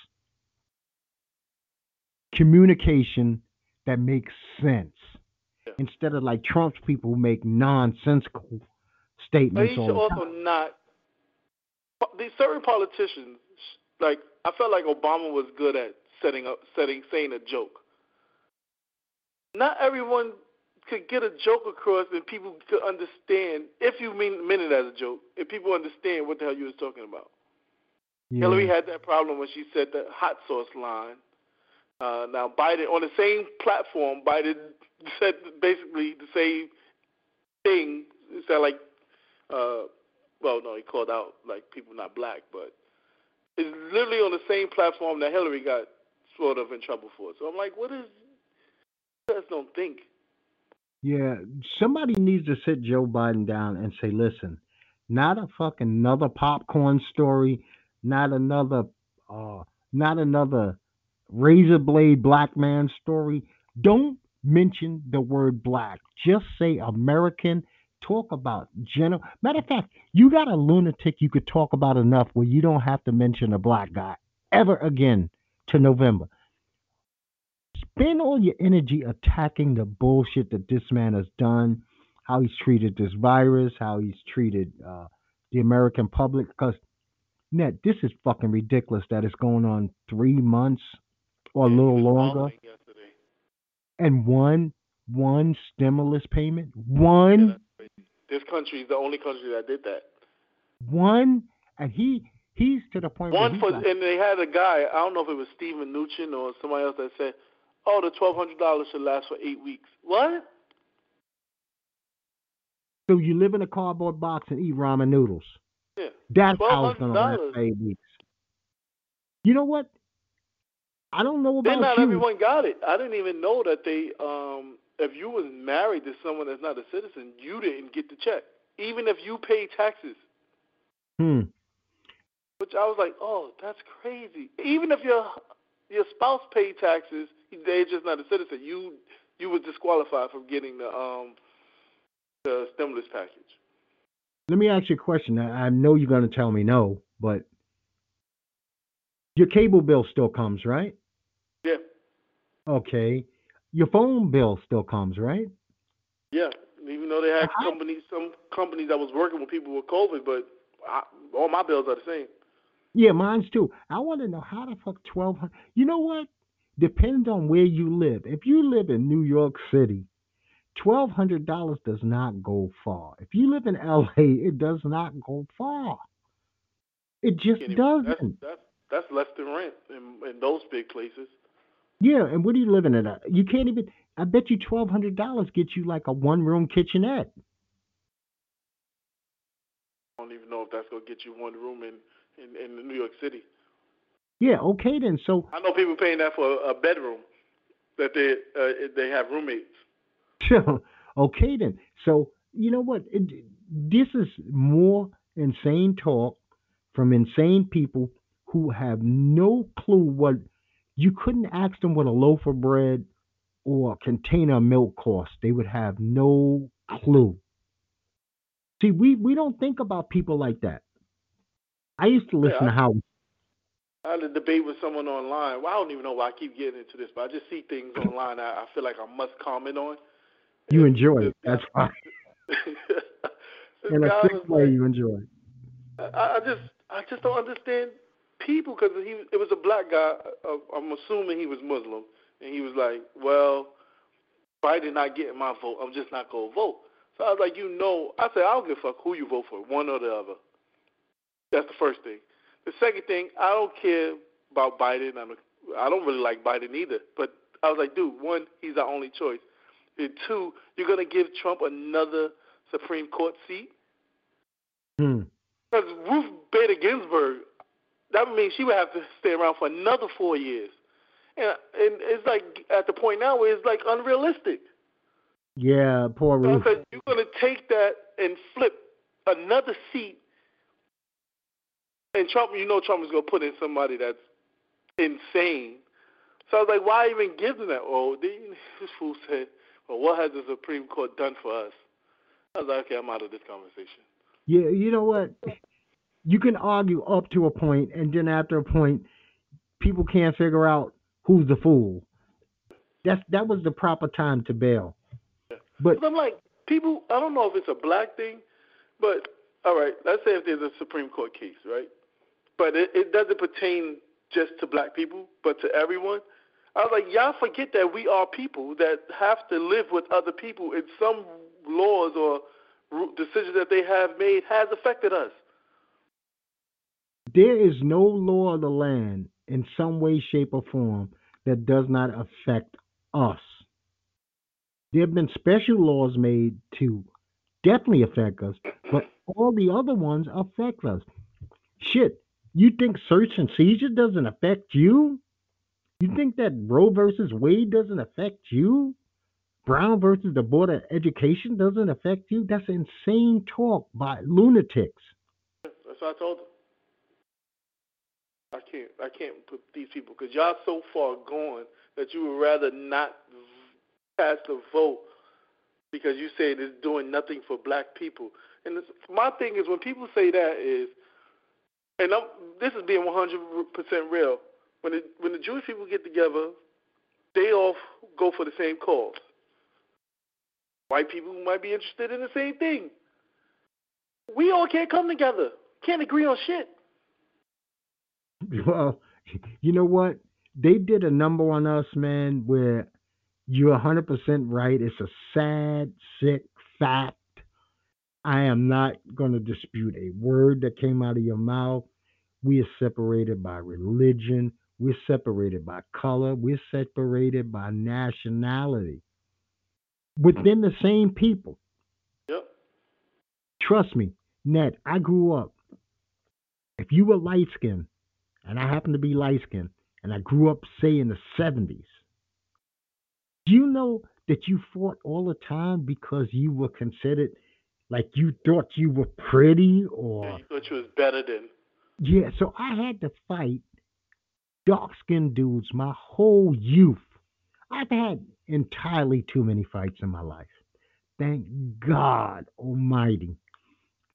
communication that makes sense. Yeah. Instead of like Trump's people make nonsensical statements. But he should also not. These certain politicians, like I felt like Obama was good at setting up, setting, saying a joke. Not everyone could get a joke across and people could understand if you mean meant it as a joke. If people understand what the hell you was talking about. Yeah. Hillary had that problem when she said the hot sauce line. Uh, now Biden on the same platform, Biden said basically the same thing. It sounded like Uh, well, no, he called out like people not black, but it's literally on the same platform that Hillary got sort of in trouble for. So I'm like, what is? You guys don't think. Yeah, somebody needs to sit Joe Biden down and say, listen, not a fucking another popcorn story, not another, uh, not another razor blade black man story. Don't mention the word black. Just say American. Talk about general. Matter of fact, you got a lunatic you could talk about enough where you don't have to mention a black guy ever again to November. Spend all your energy attacking the bullshit that this man has done, how he's treated this virus, how he's treated uh, the American public. Because, Net, this is fucking ridiculous that it's going on three months or a little longer. And one one stimulus payment, one this country is the only country that did that. One, and he he's to the point. One for, like, and they had a guy. I don't know if it was Steven Mnuchin or somebody else that said, "Oh, the twelve hundred dollars should last for eight weeks." What? So you live in a cardboard box and eat ramen noodles. Yeah. That's how it's gonna last eight weeks. You know what? I don't know about then not you. everyone got it. I didn't even know that they um if you was married to someone that's not a citizen, you didn't get the check, even if you pay taxes. Hmm. Which I was like, oh, that's crazy. Even if your your spouse paid taxes, they're just not a citizen. You you were disqualified from getting the um the stimulus package. Let me ask you a question. I know you're going to tell me no, but your cable bill still comes, right? Yeah. Okay your phone bill still comes, right? Yeah, even though they had uh-huh. companies, some companies that was working with people with COVID, but I, all my bills are the same. Yeah, mine's too. I want to know how the fuck twelve hundred. You know what? Depends on where you live. If you live in New York City, twelve hundred dollars does not go far. If you live in L.A., it does not go far. It just doesn't. That's, that's, that's less than rent in, in those big places. Yeah, and what are you living in? A, you can't even. I bet you twelve hundred dollars gets you like a one room kitchenette. I don't even know if that's gonna get you one room in in, in New York City. Yeah. Okay then. So I know people paying that for a bedroom that they uh, they have roommates. okay then. So you know what? It, this is more insane talk from insane people who have no clue what you couldn't ask them what a loaf of bread or a container of milk cost. They would have no clue. See, we, we don't think about people like that. I used to listen yeah, I, to how. I had a debate with someone online. Well, I don't even know why I keep getting into this, but I just see things online I, I feel like I must comment on. You enjoy it. That's fine. In a sick way, like, you enjoy it. I, I just, I just don't understand people because he it was a black guy. Uh, I'm assuming he was Muslim, and he was like, "Well, Biden not getting my vote. I'm just not gonna vote." So I was like, "You know," I said, "I don't give a fuck who you vote for, one or the other." That's the first thing. The second thing, I don't care about Biden. I'm, I don't really like Biden either. But I was like, dude, one, he's our only choice. And two, you're gonna give Trump another Supreme Court seat? Hmm. Because Ruth Bader Ginsburg, that would mean she would have to stay around for another four years. And and it's like at the point now where it's like unrealistic. Yeah, poor Ruth. So you're gonna take that and flip another seat, and Trump, you know, Trump is gonna put in somebody that's insane. So I was like, why even give them that? Oh, this fool said, well, what has the Supreme Court done for us? I was like, okay, I'm out of this conversation. Yeah, you know what? you can argue up to a point, and then after a point, people can't figure out who's the fool. That's that was the proper time to bail. But I'm like, people. I don't know if it's a black thing, but all right. Let's say if there's a Supreme Court case, right? But it, it doesn't pertain just to black people, but to everyone. I was like, y'all forget that we are people that have to live with other people, and some laws or decisions that they have made has affected us. There is no law of the land in some way, shape, or form that does not affect us. There have been special laws made to definitely affect us, but all the other ones affect us. Shit, you think search and seizure doesn't affect you? You think that Roe versus Wade doesn't affect you? Brown versus the Board of Education doesn't affect you? That's insane talk by lunatics. That's what I told them. I can't I can't put these people because y'all so far gone that you would rather not cast a vote because you say it's doing nothing for black people. And my thing is when people say that is, and I'm, this is being 100% real. When the, when the Jewish people get together, they all go for the same cause. White people might be interested in the same thing. We all can't come together. Can't agree on shit. Well, you know what? They did a number on us, man, where you're 100% right. It's a sad, sick fact. I am not going to dispute a word that came out of your mouth. We are separated by religion. We're separated by color. We're separated by nationality within the same people. Yep. Trust me, Net, I grew up. If you were light skinned, and I happen to be light skinned, and I grew up, say, in the 70s, do you know that you fought all the time because you were considered like you thought you were pretty or yeah, you thought you was better than yeah so i had to fight dark skinned dudes my whole youth i've had entirely too many fights in my life thank god almighty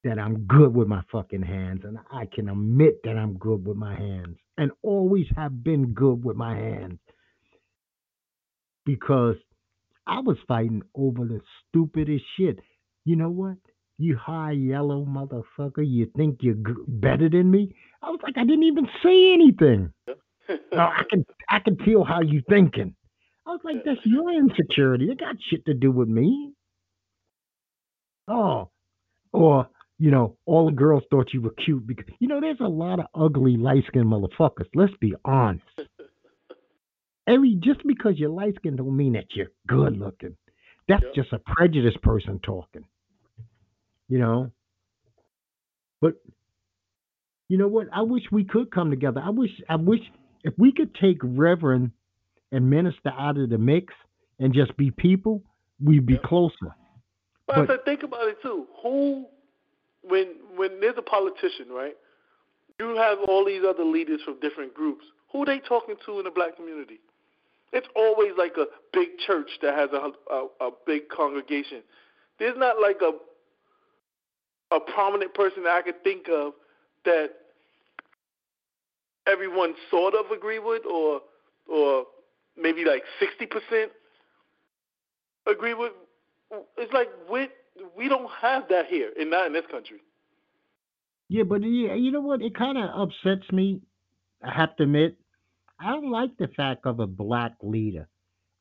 that i'm good with my fucking hands and i can admit that i'm good with my hands and always have been good with my hands because I was fighting over the stupidest shit. You know what? You high yellow motherfucker, you think you're better than me? I was like, I didn't even say anything. No, I can I can feel how you thinking. I was like, that's your insecurity. It got shit to do with me. Oh, or you know, all the girls thought you were cute because you know, there's a lot of ugly light skinned motherfuckers. Let's be honest. Every just because you're light skinned don't mean that you're good looking. That's yep. just a prejudiced person talking. You know? But you know what? I wish we could come together. I wish I wish if we could take Reverend and minister out of the mix and just be people, we'd be yep. closer. But, but I think about it too. Who when when there's a politician, right? You have all these other leaders from different groups. Who are they talking to in the black community? It's always like a big church that has a, a, a big congregation. There's not like a a prominent person that I could think of that everyone sort of agree with, or or maybe like sixty percent agree with. It's like we we don't have that here, and not in this country. Yeah, but yeah, you know what? It kind of upsets me. I have to admit, I don't like the fact of a black leader.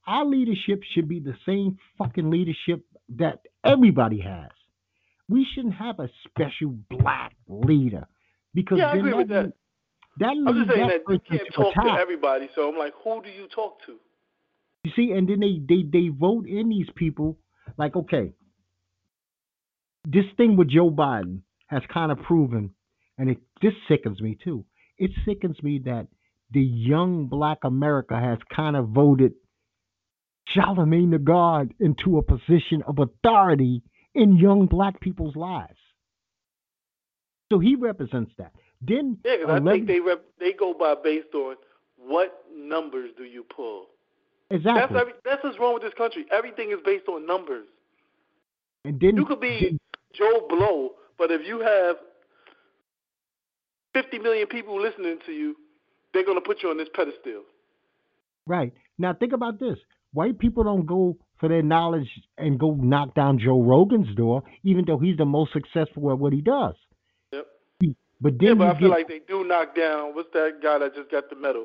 Our leadership should be the same fucking leadership that everybody has. We shouldn't have a special black leader because yeah, I agree with that. That I'm just saying that, that you can't talk to everybody. So I'm like, who do you talk to? You see, and then they they they vote in these people. Like, okay, this thing with Joe Biden has kind of proven, and it this sickens me too. It sickens me that the young black America has kind of voted Charlemagne the God into a position of authority in young black people's lives. So he represents that. Then yeah, because I think they rep, they go by based on what numbers do you pull. Exactly. That's every, that's what's wrong with this country. Everything is based on numbers. And then you could be Joe Blow, but if you have 50 million people listening to you, they're going to put you on this pedestal. Right. Now think about this. White people don't go for their knowledge and go knock down Joe Rogan's door, even though he's the most successful at what he does. But then yeah, but I feel get, like they do knock down. What's that guy that just got the medal?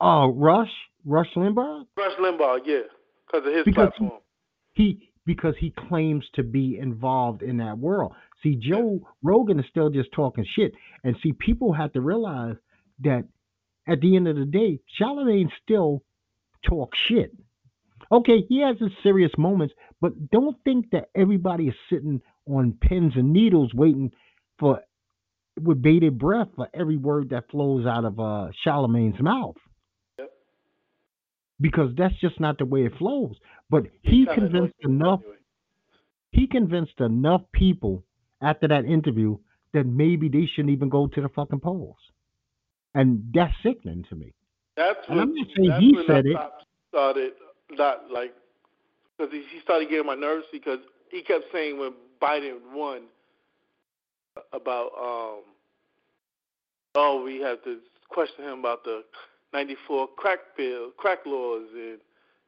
Oh, Rush, Rush Limbaugh. Rush Limbaugh, yeah, because of his because platform. He, he because he claims to be involved in that world. See, Joe Rogan is still just talking shit. And see, people have to realize that at the end of the day, Charlemagne still talks shit. Okay, he has his serious moments, but don't think that everybody is sitting on pins and needles waiting for with bated breath for every word that flows out of uh Charlemagne's mouth. Yep. Because that's just not the way it flows. But he convinced enough he convinced enough people after that interview that maybe they shouldn't even go to the fucking polls. And that's sickening to me. That's And when, I'm not saying he said it. started not like because he he started getting my nerves because he kept saying when Biden won about um oh we have to question him about the 94 crack bill crack laws and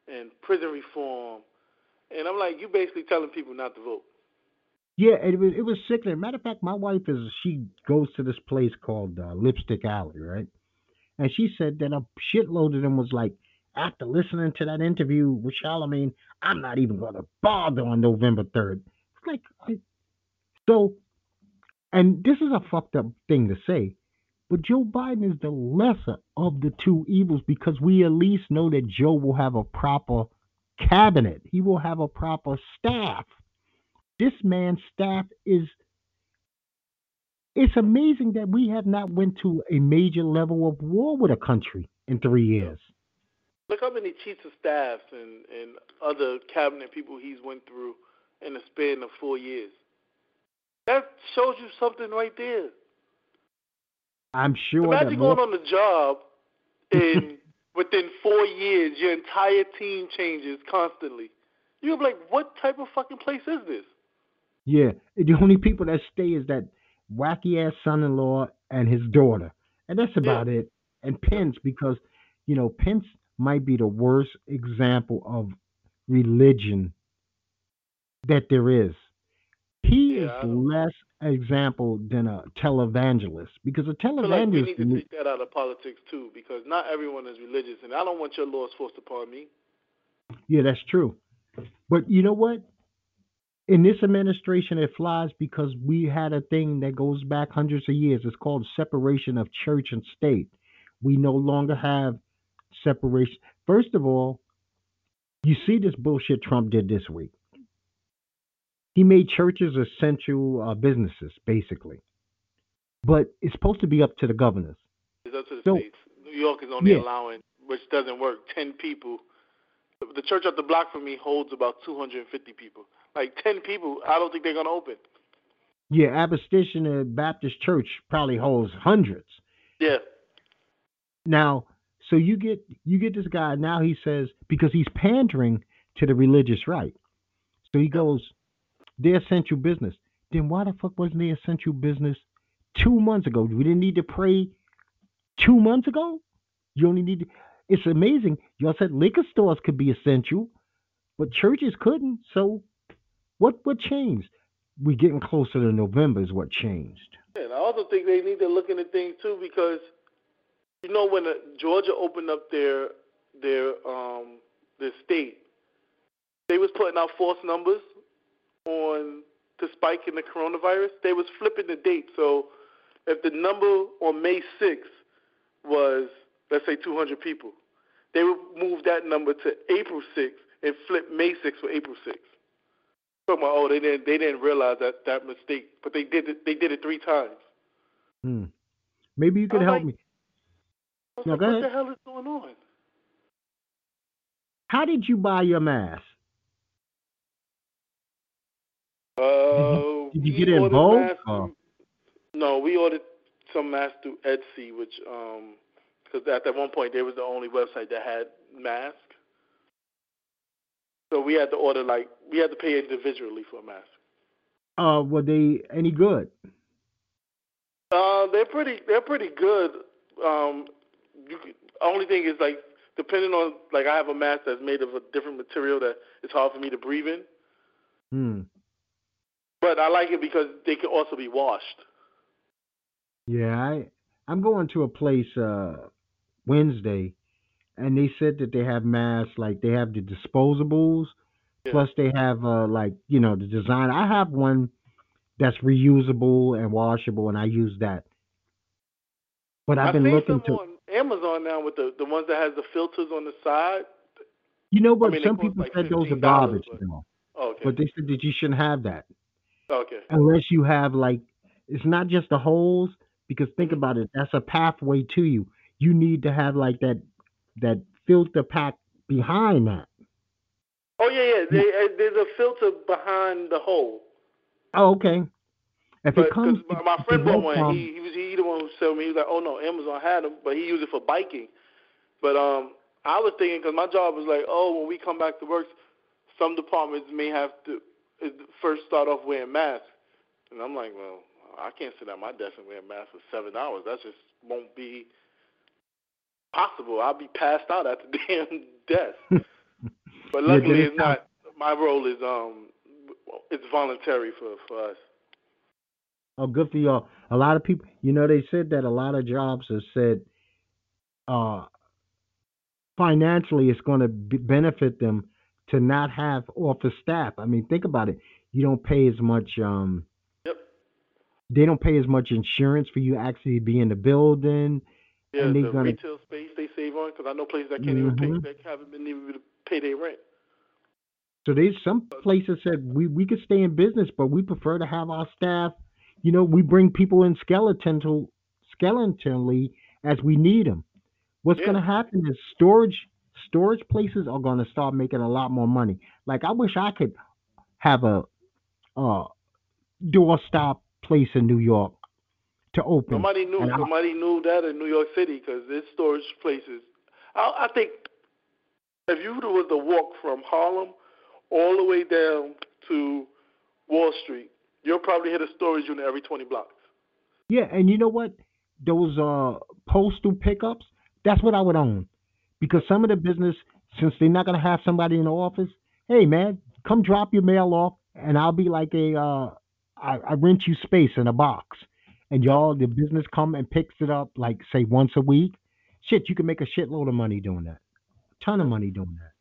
and prison reform. And I'm like you basically telling people not to vote. Yeah it was it was sickening. Matter of fact my wife is she goes to this place called uh, Lipstick Alley right? And she said that a shitload of them was like after listening to that interview with Charlemagne I'm not even going to bother on November 3rd like, I, so, and this is a fucked up thing to say, but Joe Biden is the lesser of the two evils because we at least know that Joe will have a proper cabinet. He will have a proper staff. This man's staff is it's amazing that we have not went to a major level of war with a country in three years. Look how many chiefs of staffs and and other cabinet people he's went through in the span of four years. That shows you something right there. I'm sure Imagine going on the job and within four years your entire team changes constantly. You'll be like, what type of fucking place is this? yeah, the only people that stay is that wacky ass son-in-law and his daughter, and that's about it. And Pence, because you know Pence might be the worst example of religion that there is. He Yeah, is less example than a televangelist because a televangelist. like we need to take that out of politics too, because not everyone is religious, and I don't want your laws forced upon me. Yeah, that's true. But you know what? In this administration, it flies because we had a thing that goes back hundreds of years. It's called separation of church and state. We no longer have separation. First of all, you see this bullshit Trump did this week. He made churches essential uh, businesses, basically. But it's supposed to be up to the governors. It's up to the So- states. New York is only Yeah. allowing, which doesn't work, 10 people. The church up the block from me holds about 250 people. Like 10 people, I don't think they're going to open. Yeah, Abyssinian Baptist Church probably holds hundreds. Yeah. Now, so you get you get this guy now he says because he's pandering to the religious right. So he goes, they're essential business. Then why the fuck wasn't they essential business two months ago? We didn't need to pray two months ago? You only need to, it's amazing. Y'all said liquor stores could be essential, but churches couldn't. So what what changed? We're getting closer to November is what changed. And I also think they need to look into things too because you know when uh, Georgia opened up their their um their state, they was putting out false numbers on the spike in the coronavirus. They was flipping the date. So if the number on May 6th was let's say 200 people, they would move that number to April 6th and flip May 6th for April 6th. Talking about oh they didn't they didn't realize that that mistake, but they did it they did it three times. Hmm. Maybe you could help like- me. No, like, what ahead. the hell is going on? How did you buy your mask? Uh, did you get it in ordered bulk, masks No, we ordered some masks through Etsy, which um, because at that one point they was the only website that had masks. So we had to order like we had to pay individually for a mask. Uh, were they any good? Uh, they're pretty. They're pretty good. Um, you could, only thing is like depending on like I have a mask that's made of a different material that it's hard for me to breathe in. Hmm. But I like it because they can also be washed. Yeah, I I'm going to a place uh Wednesday, and they said that they have masks like they have the disposables, Yeah. plus they have uh like you know the design. I have one that's reusable and washable, and I use that. But I've I've been looking to on Amazon now with the the ones that has the filters on the side. You know what? I mean, Some people like said those are garbage, but- though. Oh, okay. But they said that you shouldn't have that okay. unless you have like it's not just the holes because think Mhm. about it that's a pathway to you you need to have like that that filter pack behind that Oh yeah, yeah. They, uh, there's a filter behind the hole. oh okay if But it comes my, my friend bought one, he he was he the one who sold me. He was like, "Oh no, Amazon had them, but he used it for biking." But um, I was thinking because my job was like, "Oh, when we come back to work, some departments may have to first start off wearing masks." And I'm like, "Well, I can't sit at my desk and wear a mask for seven hours. That just won't be possible. I'll be passed out at the damn desk." But luckily, then it's not. My role is um, it's voluntary for for us. oh good for y'all a lot of people you know they said that a lot of jobs have said uh financially it's going to be benefit them to not have office staff i mean think about it you don't pay as much um Yep. they don't pay as much insurance for you actually be in the building Yeah, And the gonna- retail space they save on because I know places that can't even Mhm. pay, that haven't been able to pay their rent. So there's some places that we we could stay in business, but we prefer to have our staff. You know, we bring people in skeletal skeletonally as we need them. What's Yeah. going to happen is storage storage places are going to start making a lot more money. Like I wish I could have a uh doorstop place in New York to open. Nobody knew. I- Nobody knew that in New York City because this storage places. I, I think if you was to walk from Harlem all the way down to Wall Street, you'll probably hit a storage unit every 20 blocks. Yeah, and you know what? Those uh postal pickups, that's what I would own. Because some of the business, since they're not gonna have somebody in the office, hey man, come drop your mail off and I'll be like a uh I, I rent you space in a box. And y'all the business come and picks it up like say once a week. Shit, you can make a shitload of money doing that. A ton of money doing that.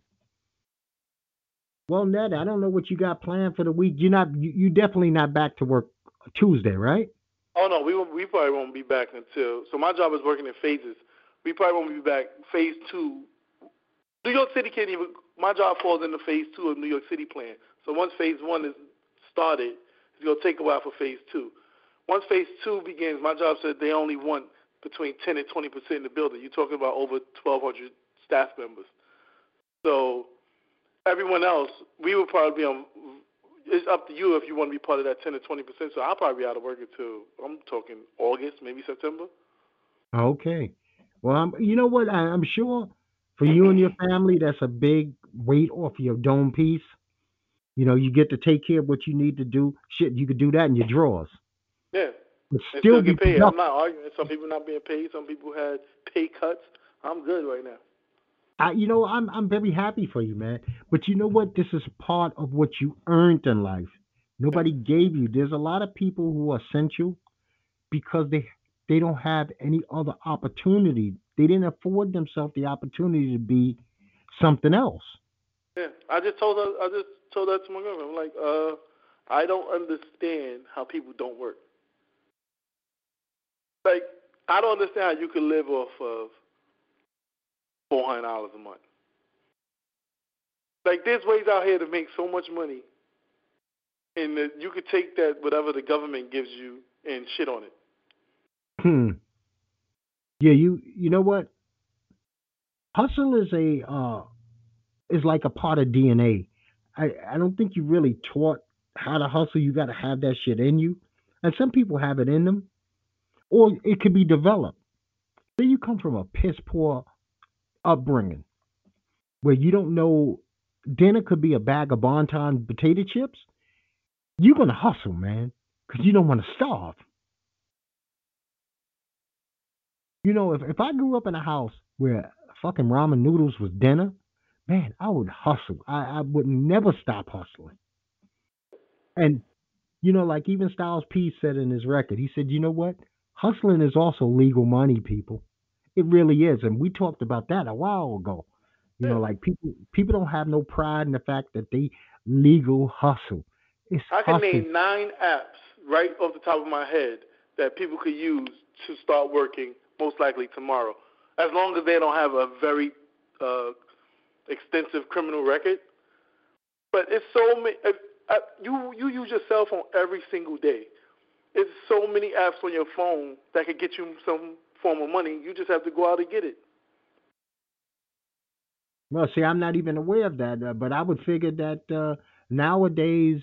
Well, Net, I don't know what you got planned for the week. You're not you, you definitely not back to work Tuesday, right? Oh no, we we probably won't be back until. So my job is working in phases. We probably won't be back phase two. New York City can't even. My job falls into phase two of New York City plan. So once phase one is started, it's gonna take a while for phase two. Once phase two begins, my job said they only want between 10 and 20 percent in the building. You're talking about over 1,200 staff members. So everyone else, we would probably be on. It's up to you if you want to be part of that 10 to 20 percent. So I'll probably be out of work until I'm talking August, maybe September. Okay. Well, I'm, you know what? I, I'm sure for you and your family, that's a big weight off your dome piece. You know, you get to take care of what you need to do. Shit, you could do that in your drawers. Yeah, But still still get paid. I'm not arguing. Some people not being paid. Some people had pay cuts. I'm good right now. I, you know, I'm I'm very happy for you, man. But you know what? This is part of what you earned in life. Nobody gave you. There's a lot of people who are essential because they they don't have any other opportunity. They didn't afford themselves the opportunity to be something else. Yeah, I just told her. I just told that to my girlfriend. I'm like, uh, I don't understand how people don't work. Like, I don't understand how you can live off of four hundred dollars a month. Like, there's ways out here to make so much money, and that you could take that whatever the government gives you and shit on it. Hmm. Yeah, you you know what? Hustle is a uh is like a part of DNA. I I don't think you really taught how to hustle. You got to have that shit in you, and some people have it in them, or it could be developed. Say you come from a piss poor upbringing, where you don't know dinner could be a bag of Bon Ton potato chips. You're gonna hustle, man, because you don't want to starve. You know, if, if I grew up in a house where fucking ramen noodles was dinner, man, I would hustle. I, I would never stop hustling. And, you know, like even Styles P said in his record, he said, you know what? Hustling is also legal money, people. It really is. And we talked about that a while ago. You know, like people people don't have no pride in the fact that they legal hustle. It's I can hustle. name nine apps right off the top of my head that people could use to start working most likely tomorrow, as long as they don't have a very uh, extensive criminal record. But it's so many. Uh, you you use your cell phone every single day. It's so many apps on your phone that could get you some form of money. You just have to go out and get it. Well, see, I'm not even aware of that, uh, but I would figure that uh, nowadays,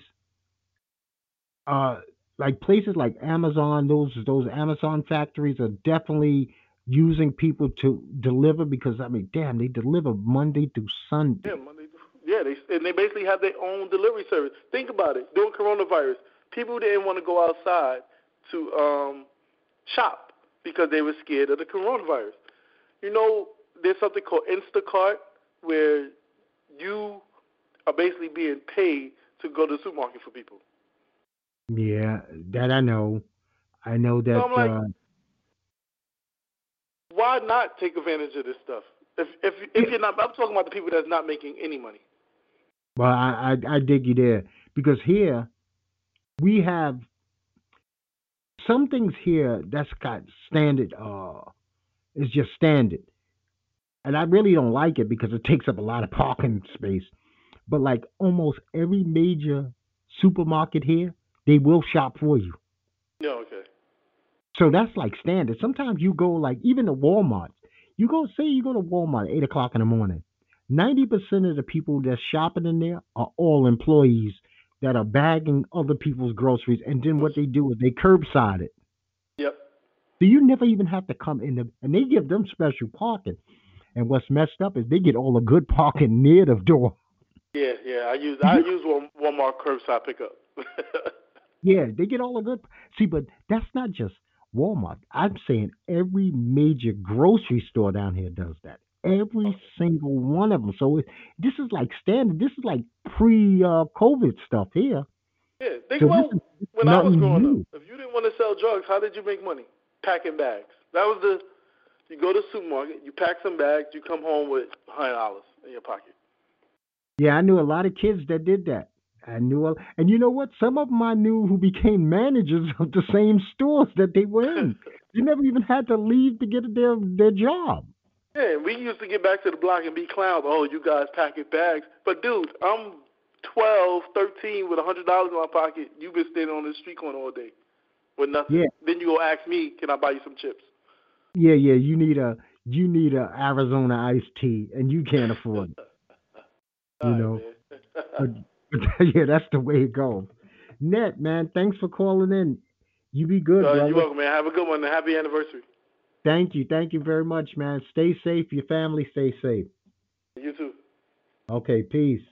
uh, like places like Amazon, those those Amazon factories are definitely using people to deliver because I mean, damn, they deliver Monday through Sunday. Yeah, Monday. Yeah, they and they basically have their own delivery service. Think about it. During coronavirus, people didn't want to go outside to um, shop because they were scared of the coronavirus. You know, there's something called Instacart where you are basically being paid to go to the supermarket for people. Yeah, that I know. I know that. So like, uh, why not take advantage of this stuff? If if if you're not, I'm talking about the people that's not making any money. Well, I I, I dig you there because here we have some things here that's got standard. Uh, it's just standard and I really don't like it because it takes up a lot of parking space. But like almost every major supermarket here, they will shop for you. Yeah, okay. So that's like standard. Sometimes you go like even to Walmart. You go say you go to Walmart at eight o'clock in the morning. Ninety percent of the people that's shopping in there are all employees that are bagging other people's groceries, and then what they do is they curbside it. Yep. So you never even have to come in, the, and they give them special parking. And what's messed up is they get all the good parking near the door. Yeah, yeah. I use I use Walmart curbside pickup. yeah, they get all the good. See, but that's not just Walmart. I'm saying every major grocery store down here does that. Every single one of them. So it, this is like standard. This is like pre-COVID uh, stuff here. Yeah, think so about when I was growing new. up. If you didn't want to sell drugs, how did you make money? Packing bags. That was the you go to the supermarket, you pack some bags, you come home with hundred dollars in your pocket. Yeah, I knew a lot of kids that did that. I knew, a, and you know what? Some of them I knew who became managers of the same stores that they were in. you never even had to leave to get their their job. Yeah, we used to get back to the block and be clowns. Oh, you guys packing bags, but dude, I'm 12, 13 with a hundred dollars in my pocket. You've been standing on the street corner all day with nothing. Yeah. Then you go ask me, can I buy you some chips? Yeah, yeah. You need a you need a Arizona iced tea, and you can't afford it. you know. yeah, that's the way it goes. Net man, thanks for calling in. You be good, uh, You're welcome, man. Have a good one. Happy anniversary. Thank you, thank you very much, man. Stay safe. Your family stay safe. You too. Okay, peace.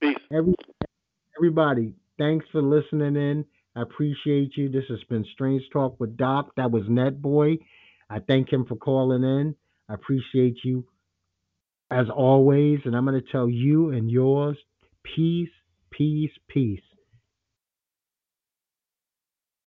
Peace. Every, everybody, thanks for listening in. I appreciate you. This has been Strange Talk with Doc. That was Net Boy. I thank him for calling in. I appreciate you as always. And I'm going to tell you and yours peace, peace, peace.